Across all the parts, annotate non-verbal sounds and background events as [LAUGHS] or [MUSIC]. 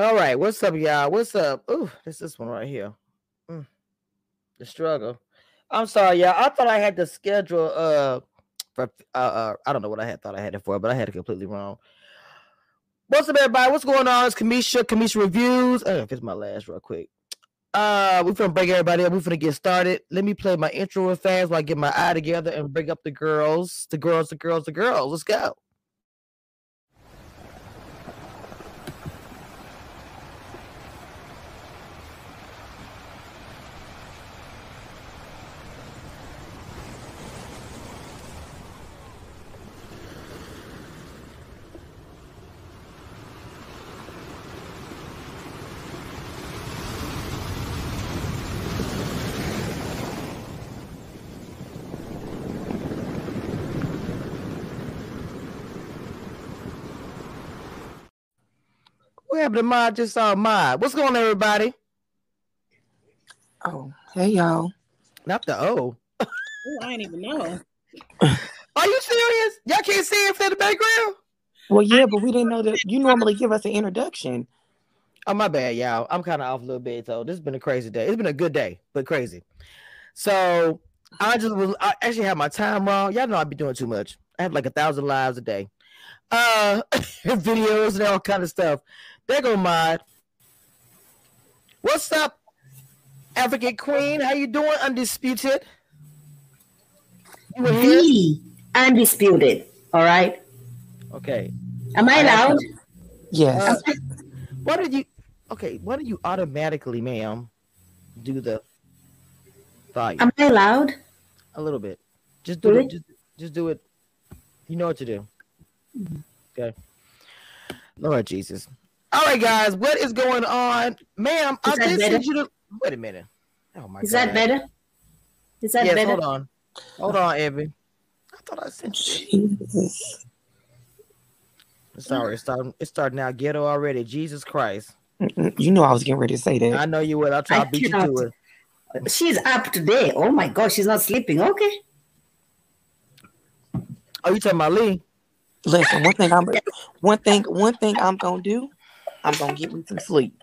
All right, what's up, y'all? What's up? Ooh, this this one right here. Mm, the struggle. I'm sorry, y'all. I thought I had the schedule uh for uh, uh I don't know what I had thought I had it for, but I had it completely wrong. What's up, everybody? What's going on? It's Cameshia, Cameshia Reviews. I if it's my last real quick. Uh, we're gonna break everybody up. We're gonna get started. Let me play my intro real fast while I get my eye together and bring up the girls, the girls, the girls, the girls. Let's go. Happened to Mod? Just saw Mod. What's going on, everybody? Oh, hey y'all. Not the O. Oh, I didn't even know. Are you serious? Y'all can't see it from the background? Well, yeah, but we didn't know that you normally give us an introduction. Oh, my bad, y'all. I'm kind of off a little bit, so this has been a crazy day. It's been a good day, but crazy. So I just was I actually have my time wrong. Y'all know I'd be doing too much. I have like a thousand lives a day. Uh [LAUGHS] videos and all kind of stuff. There go mod. What's up, African Queen? How you doing? Undisputed. You were here? The undisputed. All right. Okay. Am I loud? Yes. Uh, why did you? Okay, why did you automatically, ma'am, do the volume Am I loud? a little bit? Just do Really? it. Just, just do it. You know what to do. Okay. Lord Jesus. All right, guys, what is going on, ma'am? I Is that did better? send you the. Wait a minute. Oh my Is god. that better? Is that Yes. better? Hold on. Hold on, Evie. I thought I sent you. Jesus. Sorry, it's starting. It's starting now. Ghetto already. Jesus Christ. You know I was getting ready to say that. I know you would. I'll try I to beat you to it. She's up today. Oh my God, she's not sleeping. Okay. Oh, you talking about Lee? Listen, one thing I'm one thing one thing I'm gonna do, I'm gonna get me some sleep.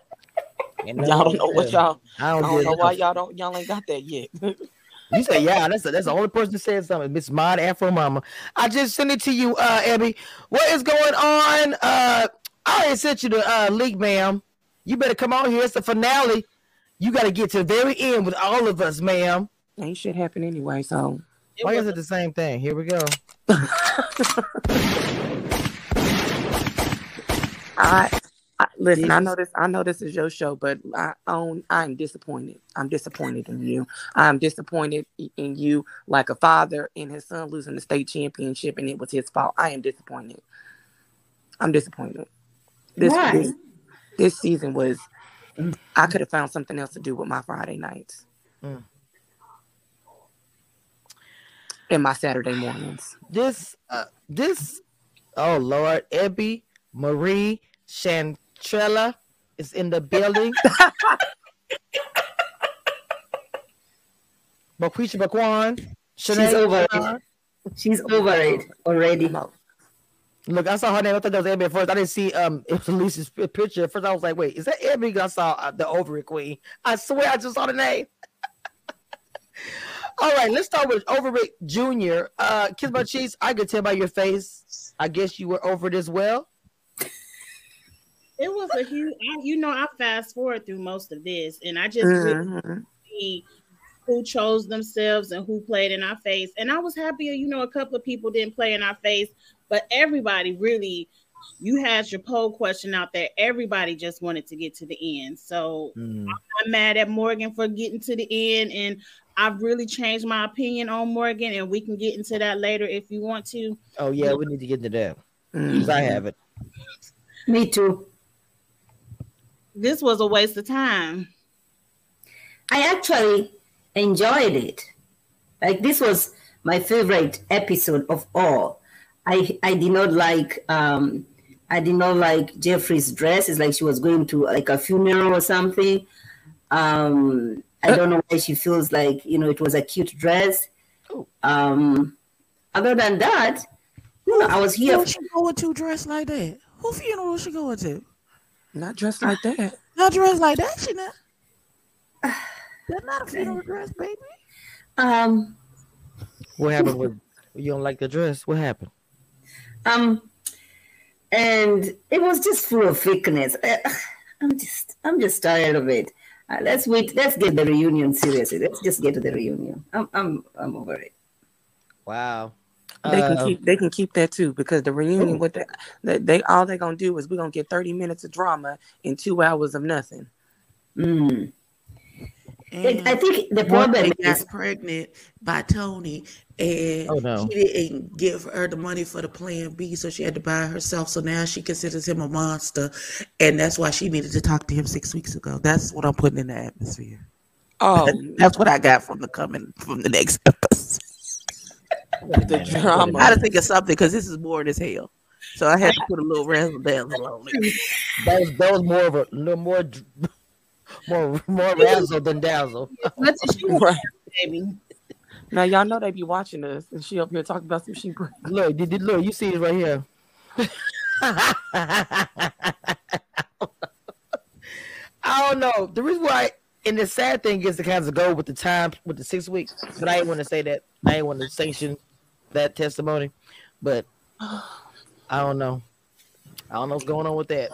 And Y'all don't know what y'all I I don't, don't know why y'all don't y'all ain't got that yet. [LAUGHS] You say yeah. That's the, that's the only person that said something. Miss Mod Afro Mama. I just sent it to you, uh, Abby. What is going on? Uh, I already sent you the uh, link, ma'am. You better come on here. It's the finale. You got to get to the very end with all of us, ma'am. ain't shit happen anyway, so It Why is it the same thing? Here we go. [LAUGHS] I, I listen. I know this. I know this is your show, but I own. I'm disappointed. I'm disappointed in you. I'm disappointed in you, like a father and his son losing the state championship, and it was his fault. I am disappointed. I'm disappointed. This Why? this, this season was. I could have found something else to do with my Friday nights Mm. and my Saturday mornings. This, uh, this, oh Lord, Abby Marie Chantrella is in the building. [LAUGHS] Marquisha Baquan. She's over it. She's over it already. Look, I saw her name. I thought that was at first. I didn't see um [LAUGHS] it was Lisa's picture. At first, I was like, "Wait, is that Abby?" 'Cause I saw uh, the Over It Queen. I swear, I just saw the name. [LAUGHS] All right, let's start with Over It Junior. Uh, Kiss My Cheeks. I could tell by your face. I guess you were over it as well. It was a huge. I, you know, I fast forward through most of this, and I just really Mhm. see who chose themselves and who played in our face. And I was happy, you know, a couple of people didn't play in our face, but everybody really. You had your poll question out there. Everybody just wanted to get to the end. So Hmm. I'm mad at Morgan for getting to the end, and I've really changed my opinion on Morgan, and we can get into that later if you want to. Oh yeah, we need to get into that because I Mhm. have it. Me too. This was a waste of time. I actually enjoyed it. Like this was my favorite episode of all. I I did not like um I did not like Jeffrey's dress. It's like she was going to like a funeral or something. Um I don't know why she feels like you know it was a cute dress. Oh. Um other than that, you know, I was here. she going to dress like that? Who funeral she going to? Not dressed like that. [LAUGHS] Not dressed like that, she not. That's not a funeral dress, baby. Um, What happened with you don't like the dress? What happened? um, and it was just full of fakeness. Uh, I'm just, I'm just tired of it. Uh, let's wait. Let's get the reunion seriously. Let's just get to the reunion. I'm, I'm, I'm over it. Wow. They can Uh, keep they can keep that too because the reunion with that they, they all they're gonna do is we're gonna get 30 minutes of drama in two hours of nothing. Mm. And I think the Morgan problem is pregnant by Tony, and Oh, no. she didn't give her the money for the Plan B, so she had to buy herself. So now she considers him a monster, and that's why she needed to talk to him six weeks ago. That's what I'm putting in the atmosphere. Oh, [LAUGHS] That's what I got from the coming from the next [LAUGHS] episode. The drama. I had to think of something because this is boring as hell. So I had to put a little razzle [LAUGHS] dazzle on it. That was that was more of a little more [LAUGHS] more more razzle than dazzle. What's the shoe, [LAUGHS] Right. baby? Now y'all know they be watching us, and she up here talking about some she. Look, did, did look, you see it right here. I don't know. The reason why, and the sad thing is, it kind of go with the time with the six weeks. But I didn't want to say that. I didn't want to sanction that testimony. But I don't know. I don't know what's going on with that.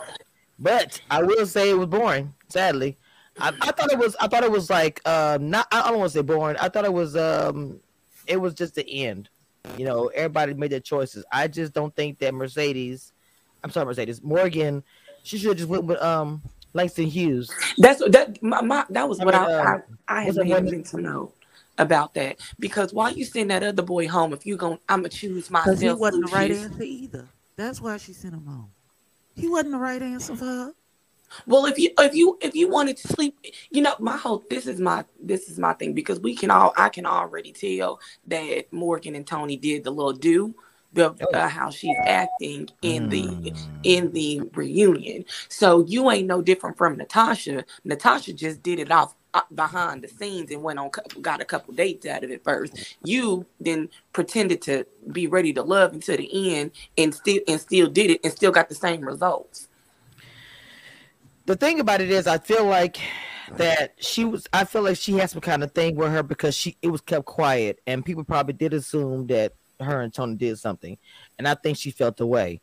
But I will say it was boring. Sadly, I, I thought it was. I thought it was like um not. I don't want to say boring. I thought it was um. It was just the end. You know, everybody made their choices. I just don't think that Mercedes. I'm sorry, Mercedes Morgan. She should have just went with um Langston Hughes. That's that. My, my that was I what I uh, I, I was had wanting to know about that because why you send that other boy home if you gon' I'm gonna choose myself. Because he wasn't the right answer either. That's why she sent him home. He wasn't the right answer for her. Well, if you if you if you wanted to sleep, you know, my whole this is my this is my thing because we can all I can already tell that Morgan and Tony did the little do the uh, how she's acting in the in the reunion. So you ain't no different from Natasha. Natasha just did it off behind the scenes and went on got a couple dates out of it first. You then pretended to be ready to love until the end and still and still did it and still got the same results. the thing about it is, I feel like that she was. I feel like she has some kind of thing with her because she it was kept quiet, and people probably did assume that her and Tony did something, and I think she felt the way.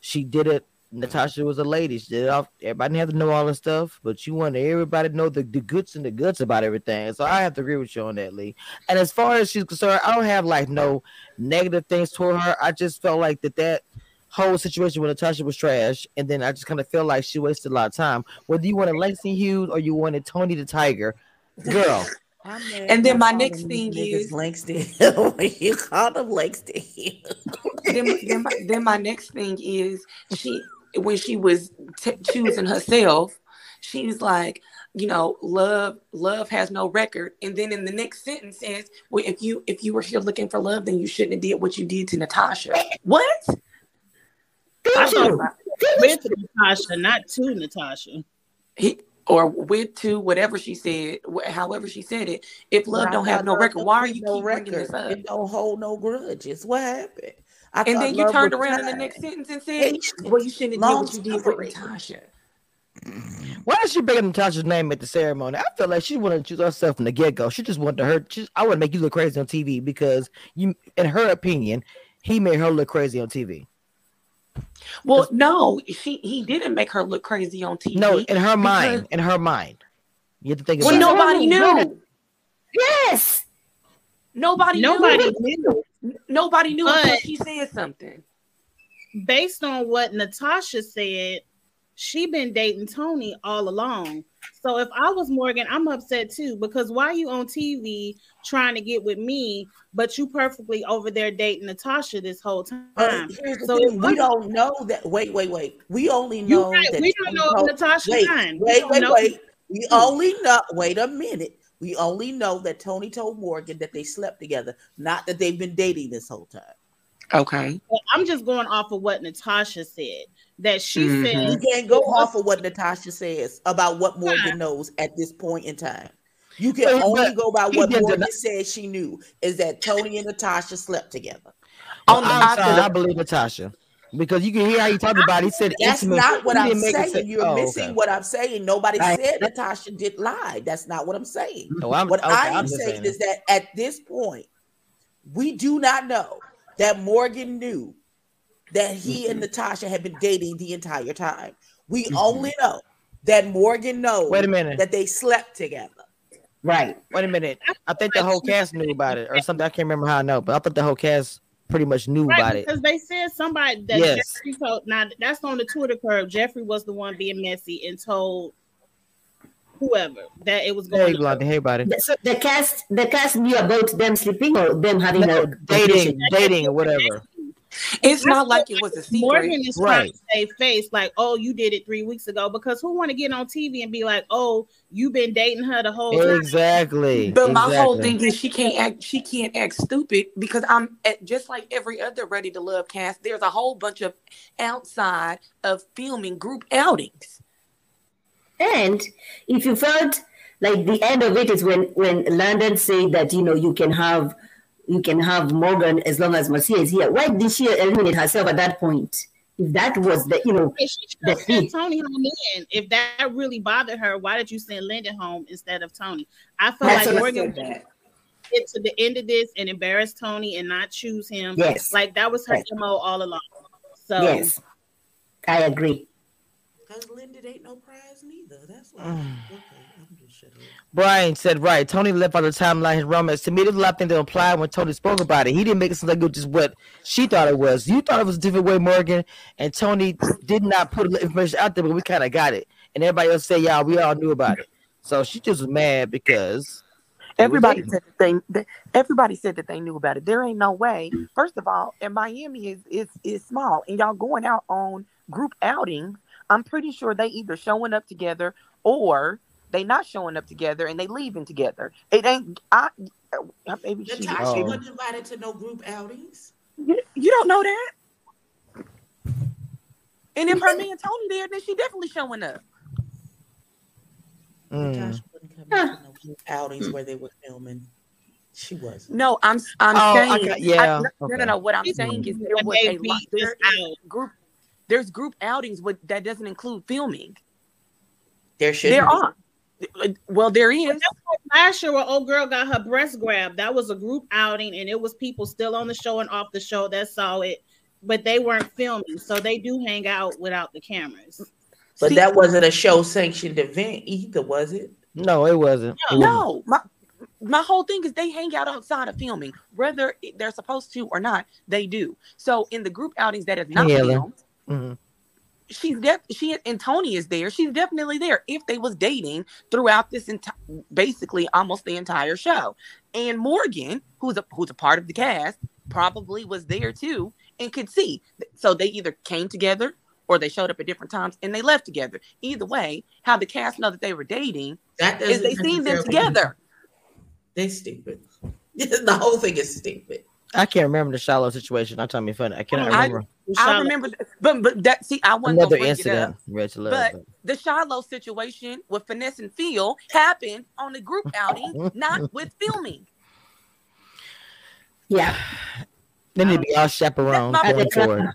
She did it. Natasha was a lady. She did it off. Everybody didn't have to know all the stuff, but you wanted everybody to know the, the goods and the goods about everything. So I have to agree with you on that, Lee. And as far as she's concerned, I don't have like no negative things toward her. I just felt like that that whole situation with Natasha was trash, and then I just kind of feel like she wasted a lot of time. Whether you wanted Langston Hughes or you wanted Tony the Tiger, girl, [LAUGHS] And then my next thing is- Langston. [LAUGHS] [LAUGHS] you call him Langston. then, then, my, then my next thing is she when she was t- choosing herself she's like you know love love has no record. And then in the next sentence says well if you if you were here looking for love then you shouldn't have did what you did to natasha. What? With Natasha, not to Natasha. he or with to whatever she said however she said it. If love don't have no record why are you keep bringing this up It don't hold no grudges. What happened? I and thought then you turned was around in the next sentence and said Patient, well you shouldn't have did what you did with natasha why is she bringing Natasha's name at the ceremony? I feel like she wanted to choose herself from the get go. She just wanted to hurt. She, I want to make you look crazy on TV because you, in her opinion, he made her look crazy on TV. Well, no, she he didn't make her look crazy on TV. No, in her mind, in her mind, you have to think well, about. it. nobody No, knew. Yes. Nobody, Nobody knew. knew. Nobody knew until But- she said something. Based on what Natasha said, she been dating Tony all along. So if I was Morgan, I'm upset too because why you on TV trying to get with me, but you perfectly over there dating Natasha this whole time? But here's the So thing: we don't know that. Wait, wait, wait. We only know right, that we don't Tony know if Natasha Wait, lying. Wait, wait, wait. We only know. Wait a minute. We only know that Tony told Morgan that they slept together, not that they've been dating this whole time. Okay. But I'm just going off of what Natasha said. That she Mhm. You can't go off of what Natasha says about what Morgan knows at this point in time. You can But- only but go by what did Morgan deny- said she knew is that Tony and Natasha slept together. On the, I'm I, sorry, I the, believe Natasha. Because you can hear how he talked about. It. He said That's intimate- not what he I'm didn't make it saying. say- You're Oh, missing okay. what I'm saying. Nobody Right. said Natasha did lie. That's not what I'm saying. Oh, I'm, What okay, I I'm saying saying. is that at this point, we do not know that Morgan knew that he and Natasha had been dating the entire time. We Mhm. only know that Morgan knows Wait a minute. that they slept together. Right. Wait a minute. I think the whole cast knew about it, or something. I can't remember how I know, but I thought the whole cast pretty much knew about Right, it. because they said somebody that Yes. Jeffrey told. Now that's on the Twitter curve. Jeffrey was the one being messy and told whoever that it was going. you go. I to hear about it. The- So the cast, the cast knew about them sleeping or them having No, a dating, dating, or whatever. It's not like it was a secret. Morgan is trying Right. to save face, like, "Oh, you did it three weeks ago," because who want to get on TV and be like, "Oh, you've been dating her the whole time." Exactly. But my whole thing is she can't act she can't act stupid because I'm at, just like every other Ready to Love cast. There's a whole bunch of outside of filming group outings. And if you felt like the end of it is when when Lyndon said that you know you can have you can have Morgan as long as Marcia is here. Why did she eliminate herself at that point? If that was the you know Hey, she The have sent thing. Tony home in. If that really bothered her, why did you send Lyndon home instead of Tony? I feel That's like Morgan that. get to the end of this and embarrass Tony and not choose him. yes Like that was her Right. mo all along. So yes I agree. Because Linda ain't no prize neither. That's why. [SIGHS] Okay, I'm just shut up. Brian said right. Tony left out the timeline his romance. To me, there's a lot of things that apply when Tony spoke about it. He didn't make it seem like it was just what she thought it was. You thought it was a different way, Morgan, and Tony did not put the information out there, but we kind of got it. And everybody else said, "Yeah, we all knew about it." So she just was mad because Everybody said that they, everybody said that they knew about it. There ain't no way. First of all, and Miami is is is small, and y'all going out on group outings. I'm pretty sure they either showing up together or they not showing up together and they leaving together. It ain't. I uh, maybe she. Natasha Oh. wasn't invited to no group outings. You, you don't know that. And if her [LAUGHS] man Tony there, then she definitely showing up. Mm. Natasha wasn't coming to no group outings where they were filming. She wasn't. No, I'm I'm Oh, saying got- yeah, I- no, no, no, no. What I'm She's saying is there was a lot. is There out. is group. There's group outings with that doesn't include filming. There should There are. Well, there is. last year when old girl got her breast grabbed, that was a group outing, and it was people still on the show and off the show that saw it, but they weren't filming, so they do hang out without the cameras. But See- that wasn't a show sanctioned event either, was it? No, it wasn't. It wasn't. No, my my whole thing is they hang out outside of filming, whether they're supposed to or not. They do. So in the group outings that is not Hey, Ellen. filmed, Mhm. She's def she and Tony is there. She's definitely there. If they was dating throughout this entire, basically almost the entire show, and Morgan, who's a who's a part of the cast, probably was there too and could see. So they either came together or they showed up at different times and they left together. Either way, how the cast know that they were dating That is they seen them necessarily- together. They stupid. [LAUGHS] the whole thing is stupid. I can't remember the Shiloh situation. I'm telling me funny. I cannot remember I remember, that, but but that see, I wasn't another gonna bring it up. incident. Ready to Love. But the Shiloh situation with Finesse and Phil happened on the group outing, not [LAUGHS] with filming. Yeah. They need to um, be all chaperones my- going forward.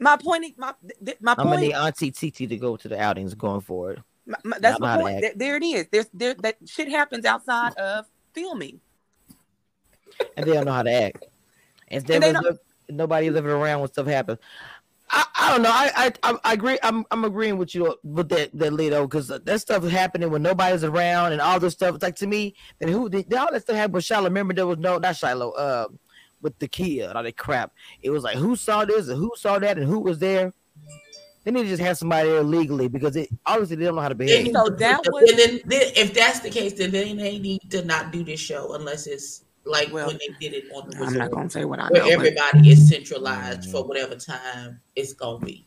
My point, is- my th- my I'm gonna point, need Auntie Titi to go to the outings going forward. my- my- that's know how my point. act. There, there it is. There's there that shit happens outside of filming. and they don't know how to act. And And they never don't- nobody living around when stuff happens. I, I don't know. I, I I I agree. I'm I'm agreeing with you with that that Lito because that stuff is happening when nobody's around and all this stuff. It's like to me, then who did all that stuff happened with Shiloh? Remember there was no not Shiloh. Uh, with the Kia and all that crap. It was like who saw this and who saw that and who was there. They need to just have somebody there legally because it obviously they don't know how to behave. So that was- and then, then if that's the case, then they, they need to not do this show unless it's like Well, when they did it on the I'm not gonna say what I where know. but- everybody is centralized for whatever time it's gonna be.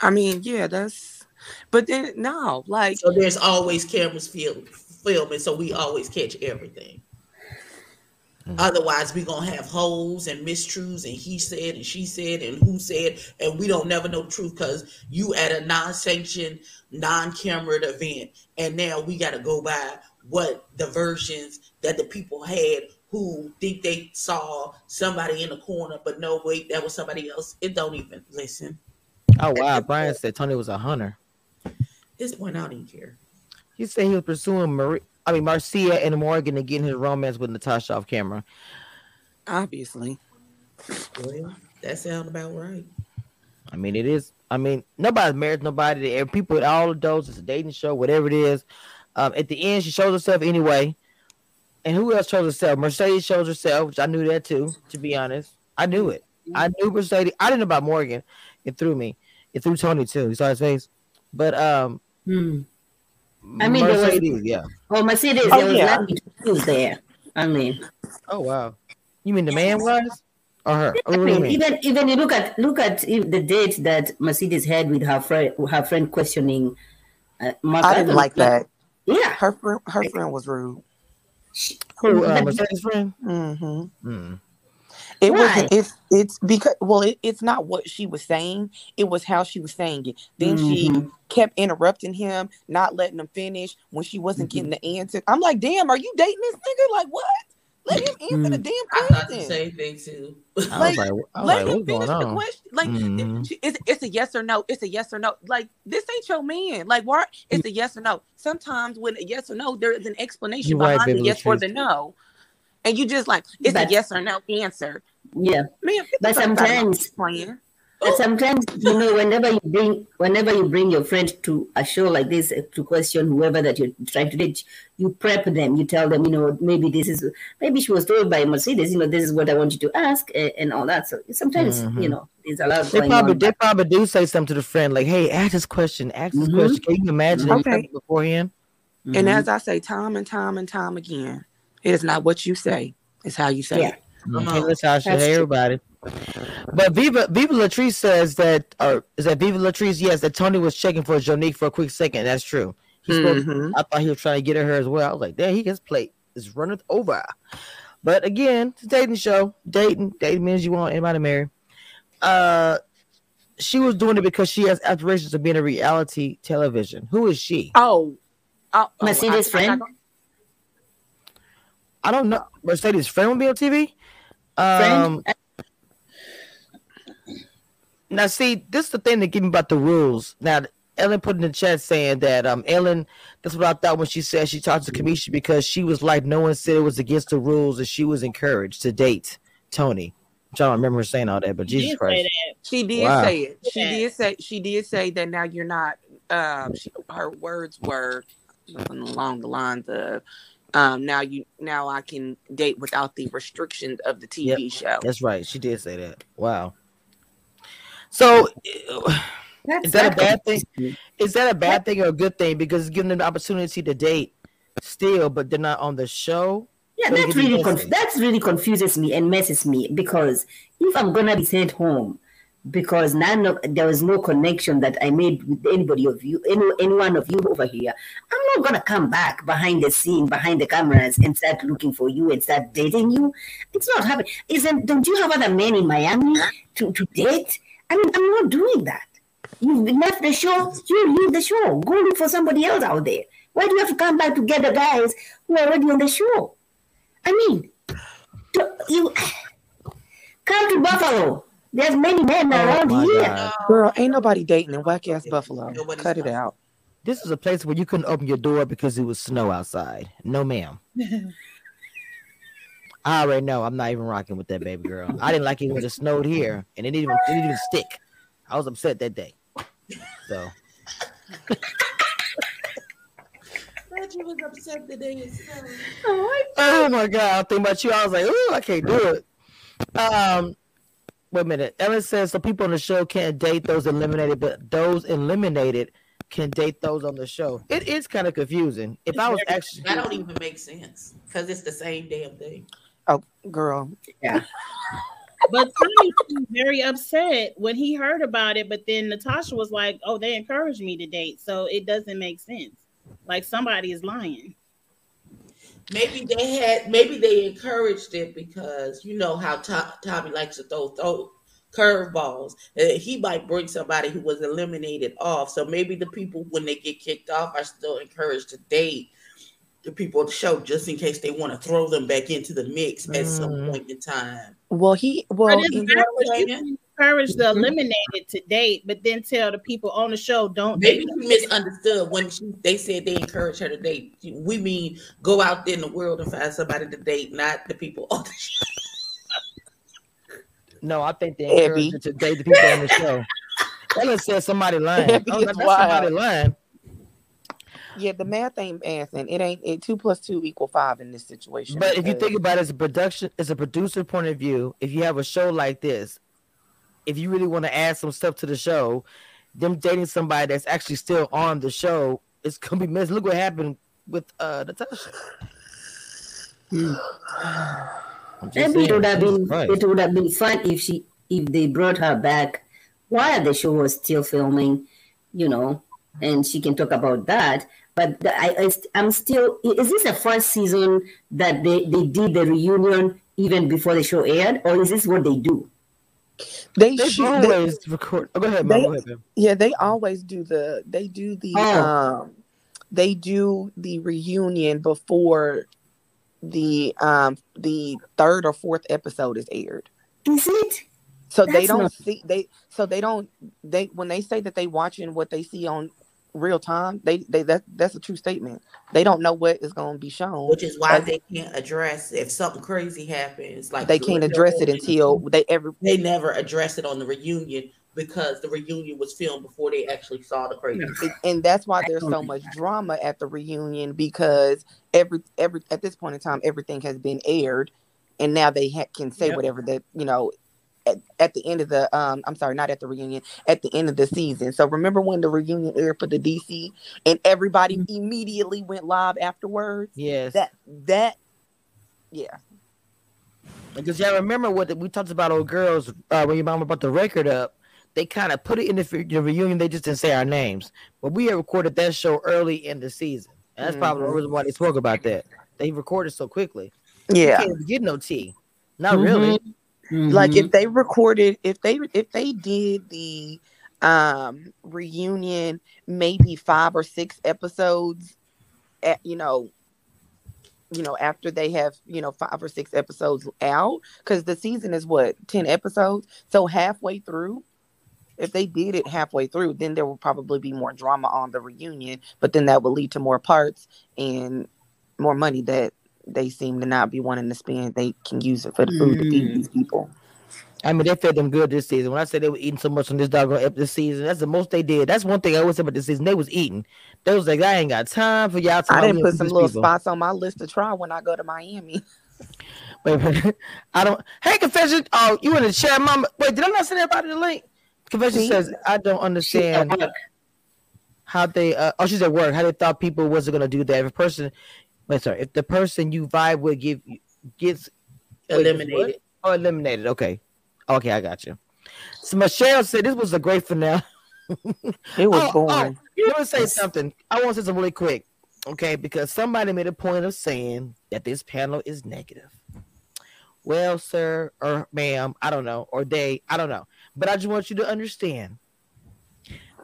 I mean, yeah, that's. But then no, like So there's always cameras film, filming, so we always catch everything. Mhm. Otherwise, we're gonna have holes and mistruths, and he said, and she said, and who said, and we don't never know the truth because you at a non-sanctioned, non-camered event, and now we got to go by what the versions that the people had who think they saw somebody in the corner, but no, wait, that was somebody else. It don't even listen. Oh wow, Brian said Tony was a hunter. This point, I don't even care. He said he was pursuing Marie, I mean Marcia and Morgan and getting his romance with Natasha off camera. Obviously. Well, that sounds about right. I mean, it is. I mean, nobody marries nobody. And people, all of those, it's a dating show, whatever it is. Um, at the end, she shows herself anyway. And who else shows herself? Mercedes shows herself, which I knew that too. To be honest, I knew it. I knew Mercedes. I didn't know about Morgan. It threw me. It threw Tony too. You saw his face. But um, Hmm. I mean, there was- yeah. Oh, Mercedes, Oh, there was yeah. lucky she there. I mean, Oh wow. You mean the man was or her? I What do mean, mean? even even you look at look at the date that Mercedes had with her friend, her friend questioning. Uh, Mark I didn't Adams. like that. Yeah, Her friend, her friend was rude. Who, uh, Mercedes friend? Mm-hmm. Mm. It Why? wasn't. It's it's because well, it, it's not what she was saying. It was how she was saying it. Then she Mhm. kept interrupting him, not letting him finish when she wasn't getting the answer. I'm like, damn, are you dating this nigga? Like what? Let him answer the Mm. damn I thought the question. same thing too. I Like, was like, I was Let like, him finish the on? question. Like she- it's, it's a yes or no. It's a yes or no. Like this ain't your man. Like why? It's a yes or no. Sometimes when a yes or no, there is an explanation You're right, behind the yes or the no, and you just like it's But- a yes or no answer. yeah. Man, get the But fuck out of my sometimes- playing. But sometimes you know, whenever you bring whenever you bring your friend to a show like this uh, to question whoever that you're trying to reach, you prep them. You tell them, you know, maybe this is maybe she was told by Mercedes, you know, this is what I want you to ask uh, and all that. So sometimes Mhm. you know, there's a lot They probably on. they probably do say something to the friend like, "Hey, ask this question. Ask this Mhm. question." Can you imagine that you Okay. said it beforehand? And Mhm. as I say time and time and time again, it is not what you say, it's how you say Yeah. it. Come mm-hmm. Hey, on. listen, I should That's hey, everybody. But Viva Viva Latrice says that, or is that Viva Latrice? Yes, that Tony was checking for Jonique for a quick second. That's true. He spoke. Mm-hmm. I thought he was trying to get at her as well. I was like, damn, he gets plate is running over. But again, it's a dating show. Dating, dating means you want anybody to marry. Uh, she was doing it because she has aspirations of being a reality television. Who is she? Oh, oh, oh, Mercedes' I- I friend? got- I don't know. Mercedes' friend will be on TV. Friend? Um, now, see, this is the thing that give me about the rules. Now, Ellen put in the chat saying that um Ellen, that's what I thought when she said she talked to Kamisha because she was like, no one said it was against the rules and she was encouraged to date Tony. Which I don't remember her saying all that, but She Jesus did say Christ. that. She did Wow. say it. She Yeah. did say she did say that now you're not. Um, she, her words were along the lines of, um, "Now you now I can date without the restrictions of the TV show." That's right. She did say that. Wow. So That's Is that a bad thing? is that a bad thing or a good thing? Because it's giving them the opportunity to date still, but they're not on the show. Yeah, So that really messy. conf- that really confuses me and messes me because if I'm gonna be sent home because none of, there was no connection that I made with anybody of you, any, any one of you over here, I'm not gonna come back behind the scene, behind the cameras, and start looking for you and start dating you. It's not happening. Isn't? Don't you have other men in Miami to, to date? I mean, I'm not doing that. You've left the show. You leave the show. Go look for somebody else out there. Why do you have to come back to get the guys who are already on the show? I mean, do- you [SIGHS] come to Buffalo. There's many men Oh around my here. God. Girl, ain't nobody dating in whack ass Buffalo. Nobody's Cut it dating. out. This is a place where you couldn't open your door because it was snow outside. No, ma'am. [LAUGHS] I already know. I'm not even rocking with that baby girl. I didn't like it when it snowed here, and it didn't even, it didn't even stick. I was upset that day. So Glad you was upset the day it snowed. Oh my god! I think about you. I was like, "Ooh, I can't do it." Um, wait a minute. Ellen says so. People on the show can't date those eliminated, but those eliminated can date those on the show. It is kind of confusing. If I was actually, That don't even make sense because it's the same damn thing. Oh, girl. Yeah. [LAUGHS] but Tommy seemed very upset when he heard about it. But then Natasha was like, "Oh, they encouraged me to date, so it doesn't make sense. Like somebody is lying." Maybe they had, maybe they encouraged it because you know how To- Tommy likes to throw throw curveballs. Uh, he might bring somebody who was eliminated off. So maybe the people when they get kicked off are still encouraged to date. the people on the show just in case they want to throw them back into the mix at some Mm. point in time. Well, he well it's in- You saying? Can encourage the Mhm. eliminated to date, but then tell the people on the show don't Maybe date. you misunderstood when she, they said they encourage her to date. We mean go out there in the world and find somebody to date, not the people on the show. No, I think they Abby. encourage it to date the people on the show. Ellen said somebody lying. Abby Oh, is that's wild. somebody lying. yeah, the math ain't mathing. It ain't it two plus two equal five in this situation. But if you think about it as a production, as a producer point of view, if you have a show like this, if you really want to add some stuff to the show, them dating somebody that's actually still on the show, it's gonna be messed. Look what happened with uh Natasha. I'm just Maybe it would have been Christ. it would have been fun if she if they brought her back while the show was still filming, you know, and she can talk about that. But the, I, I I'm still is this the first season that they, they did the reunion even before the show aired, or is this what they do? They They they- always record. Oh, go ahead, Mom. they- Go ahead. Yeah, they always do the they do the Oh. um they do the reunion before the um the third or fourth episode is aired. Is it? So they don't not- see they so they don't they when they say that they watching what they see on real time, they they that that's a true statement. They don't know what is going to be shown. Which is why That's- they can't address if something crazy happens. Like They can't address it until they ever they never address it on the reunion because the reunion was filmed before they actually saw the crazy. and that's why there's so much drama at the reunion because every every at this point in time everything has been aired and now they ha- can say Yep. whatever that you know at, at the end of the um i'm sorry not at the reunion at the end of the season so remember when the reunion aired for the dc and everybody immediately went live afterwards Yes. that that yeah Because y'all remember what the, we talked about old girls uh, when your mom brought the record up. They kind of put it in the, the reunion. They just didn't say our names. But we had recorded that show early in the season. And that's probably the Mhm. reason why they spoke about that. They recorded so quickly. You yeah can't get no tea. Not really. Like Mhm. if they recorded if they if they did the um reunion maybe five or six episodes at you know you know after they have you know five or six episodes out because the season is what 10 episodes so halfway through if they did it halfway through then there will probably be more drama on the reunion but then that will lead to more parts and more money that they seem to not be wanting to spend they can use it for the food to feed these people I mean, they fed them good this season. When I said they were eating so much on this doggone ep- this season, that's the most they did. That's one thing I always say about this season. They was eating. They was like, I ain't got time for y'all. to I know didn't put some little people." spots on my list to try when I go to Miami. [LAUGHS] Wait, wait, I don't. Hey, confession. Oh, you in the chat, mama? Wait, did I not send everybody the link? Confession See? says I don't understand how they. Uh, oh, she's at work. How they thought people wasn't gonna do that. If a person, wait, sorry, if the person you vibe with give gets Eliminated. Oh, eliminated. Okay, okay, I got you. So Michelle said this was a great finale. [LAUGHS] It was Oh, oh, boring. Let me say something. I want to say something really quick, okay? Because somebody made a point of saying that this panel is negative. Well, sir or ma'am, I don't know, or they, I don't know, but I just want you to understand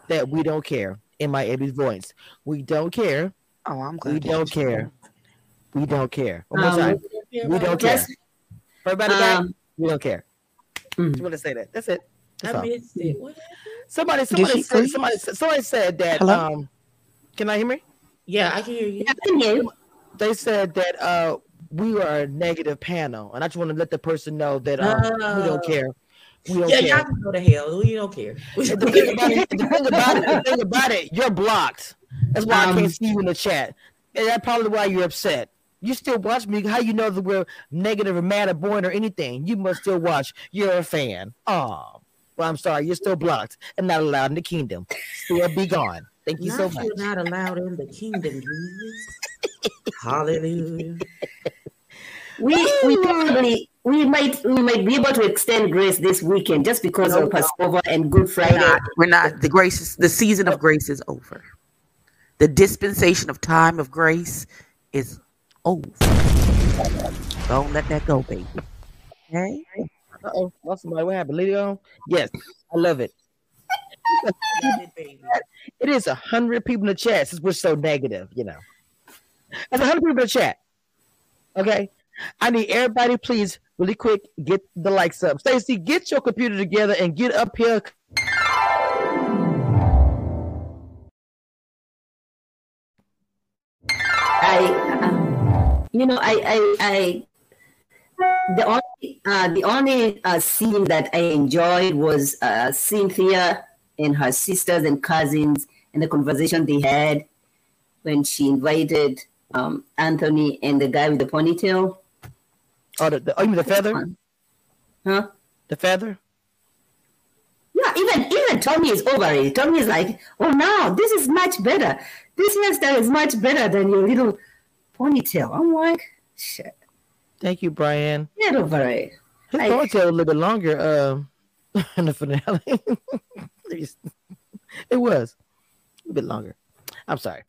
that we don't care. In my Abby's voice, we don't care. Oh, I'm glad. We don't you- care. We don't care. One more Um, time. We don't care. Just, Everybody back? um, We don't care. Mm. Just want to say that. That's it. That's I all. missed it. What? Somebody, somebody, said, freeze? somebody, somebody said that. Hello? Um, can I hear me? Yeah, I can hear you. I can hear you. they said that uh we are a negative panel, and I just want to let the person know that um, we don't Oh. care. We don't Yeah, care. y'all can go to hell. We don't care. the, thing about it, the, thing about it, the thing about it, you're blocked. That's why I Um, can't see you in the chat. And that's probably why you're upset. You still watch me. How you know that we're negative or mad or boring or anything? You must still watch. You're a fan. Oh, well, I'm sorry. You're still blocked and not allowed in the kingdom. Still be gone. Thank you so much. you're not allowed in the kingdom, Jesus. Hallelujah. We oh, we probably we might we might be able to extend grace this weekend just because No, of we Passover and Good We're Friday. not, we're not. The grace is the season of grace is over. The dispensation of time of grace is over. Don't let that go, baby. Okay? Uh-oh, lost somebody. What happened? Leave on? Yes, I love it. Love it, baby. It is a hundred people in the chat since we're so negative, you know. That's 100 people in the chat. Okay. I need everybody, please, really quick, get the likes up. Stacy, get your computer together and get up here. I, um, you know, I, I, I, the only, uh, the only uh, scene that I enjoyed was uh, Cynthia and her sisters and cousins and the conversation they had when she invited um, Anthony and the guy with the ponytail. Oh, the, the, oh, you mean the feather? Huh? The feather? Yeah, even even Tommy is over it. Tommy is like, oh no, this is much better. This hairstyle is much better than your little ponytail. I'm like, shit. Thank you, Brian. Get over it. His Like- ponytail a little bit longer um, [LAUGHS] in the finale. [LAUGHS] it was a bit longer. I'm sorry.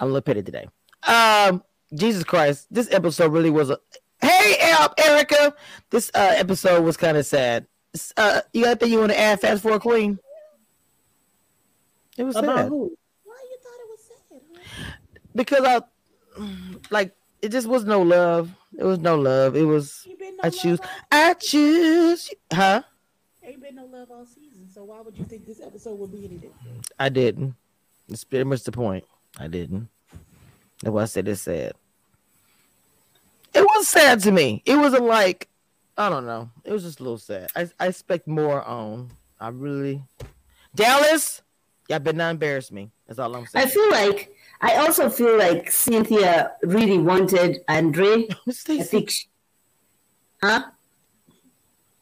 I'm a little petty today. Um, Jesus Christ, this episode really was a. Hey, El- Erica, this uh, episode was kind of sad. Uh, you got anything you want to add? Fast forward, Queen. It was About sad who? Why you thought it was sad? huh? because I like it. Just was no love. It was no love. It was no I choose. all- I choose. Huh? Ain't been no love all season. So why would you think this episode would be any different? I didn't. It's pretty much the point. I didn't. That's why I said it's sad. It was sad to me. It wasn't like I don't know. It was just a little sad. I I expect more on. I really Dallas, y'all better not embarrass me. That's all I'm saying. I feel like I also feel like Cynthia really wanted Andre. [LAUGHS] I think, she, huh?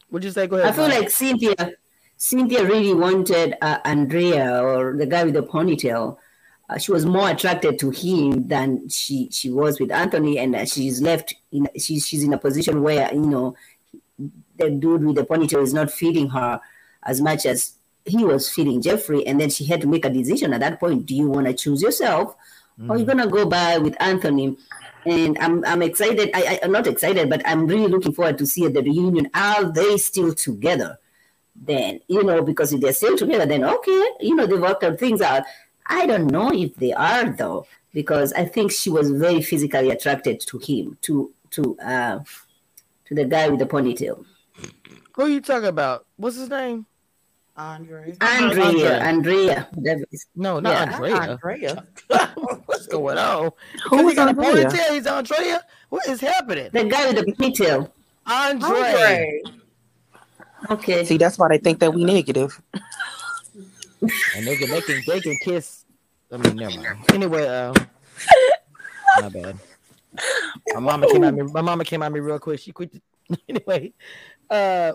what'd you say? Go ahead. I feel Mike. like Cynthia, Cynthia really wanted uh, Andrea or the guy with the ponytail. Uh, she was more attracted to him than she she was with Anthony, and uh, she's left. In, she's she's in a position where you know the dude with the ponytail is not feeding her as much as he was feeding Jeffrey, and then she had to make a decision at that point. Do you want to choose yourself, or you gonna go by with Anthony? And I'm I'm excited. I, I'm not excited, but I'm really looking forward to see the reunion. Are they still together? Then you know, because if they're still together, then okay, you know, they've worked out things out. I don't know if they are though, because I think she was very physically attracted to him, to to uh to the guy with the ponytail. Who are you talking about? What's his name? Andre. Andrea, Andrea. Andrea. whatever. No, not Yeah, Andrea. Andrea. [LAUGHS] What's going on? Who Because was he got a Andrea? ponytail. He's Andrea. What is happening? The guy with the ponytail. Andre. Andre. Okay. See, that's why they think that we negative. And they can they can they can kiss. I mean, never mind. Anyway, um, my bad. My mama came at me. My mama came at me real quick. She quit. [LAUGHS] anyway, uh,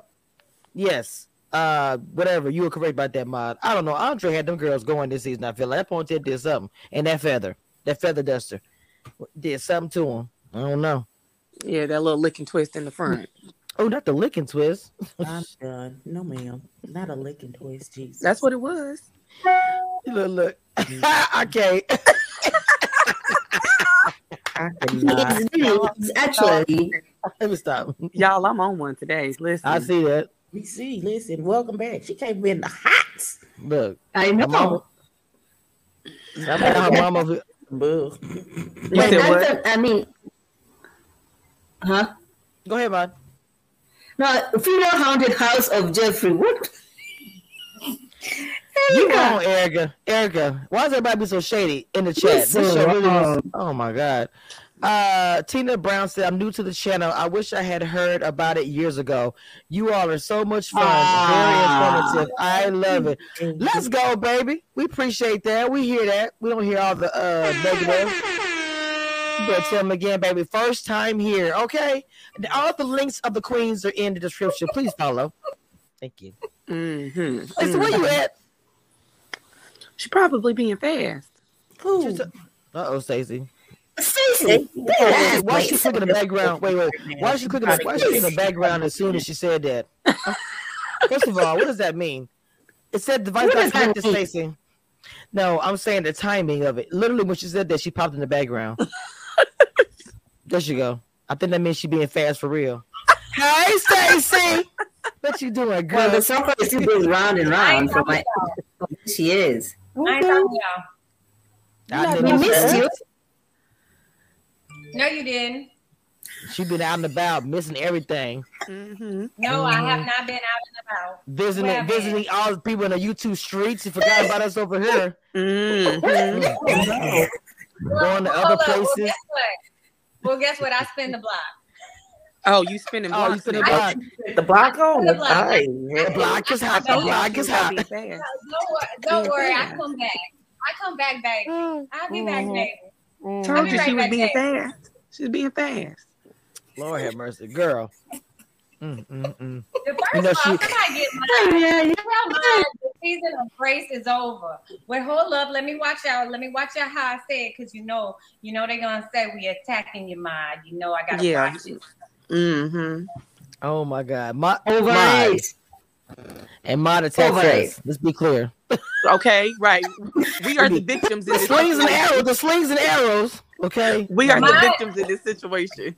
yes. Uh, whatever. You were correct about that mod. I don't know. Andre had them girls going this season. I feel like that ponytail did something, and that feather, that feather duster, did something to him. I don't know. Yeah, that little licking twist in the front. [LAUGHS] Oh, not the licking twist. I'm done. No, ma'am. Not a licking twist, Jesus. That's what it was. [LAUGHS] look, look. [LAUGHS] I can't. I cannot. is really, he's actually, Let me stop. Y'all, I'm on one today. Listen. I see that. We see. Listen, welcome back. She came in the hot. Look, I my mama. know. I bet her mama. Boo. You But said I, what? thought- I mean, huh? Go ahead, man. No, female haunted house of Jeffrey. What? You Erica, wrong, Erica. Erica, why does everybody be so shady in the chat? so This show really um, was, oh my god. Uh, Tina Brown said, "I'm new to the channel. I wish I had heard about it years ago. You all are so much fun, Ah. very informative. I love it. Let's go, baby. We appreciate that. We hear that. We don't hear all the uh negative. You better tell them again, baby. First time here, okay? All the links of the queens are in the description. Please follow. Thank you. Mm-hmm. Listen, where you at? She probably being fast. Who? Uh oh, Stacey. Stacey, Why, why she click in the background? Wait, wait. Why is she click in the, why she in the background as soon as she said that? [LAUGHS] First of all, what does that mean? It said device What not does that connected, mean? No, I'm saying the timing of it. Literally, when she said that, she popped in the background. [LAUGHS] there she go. I think that means she being fast for real. Hey, Stacey. [LAUGHS] What you doing, well, the girl? soccer is still goes round and round for my. She is. I know, yeah. I We didn't We know missed you. No, you didn't. She been out and about, missing everything, Mm-hmm. No, I have not been out and about. visiting Where visiting all the people in the YouTube streets. You forgot about us over here. Mm-hmm. [LAUGHS] Going to other hold. Well, places. guess? Well, guess what? I spin the block. Oh, you spinning Oh, you blocks spinning now. block. The block on The the block. Aye, The block is hot. The block is hot. Don't worry. Don't worry. I come back. I come back, baby. I'll be back, Mhm. baby. Told be you right she was back being fast. She's being fast. Lord have mercy, girl. Mm, mm, mm. The first You know, of all, she- somebody get mine. [LAUGHS] Yeah, yeah. Tell mine the season of grace is over. Well, hold up. Let me watch out. Let me watch out how I say it, because you know, you know they're gonna say we attacking your mind. You know, I gotta Yeah. watch it. Mm-hmm. Oh my God, my Over my it. And my attack Over us. Let's be clear. Okay, right. We are the [LAUGHS] victims in The this slings and situation. arrows. The slings and arrows. Okay. We are the victims in this situation.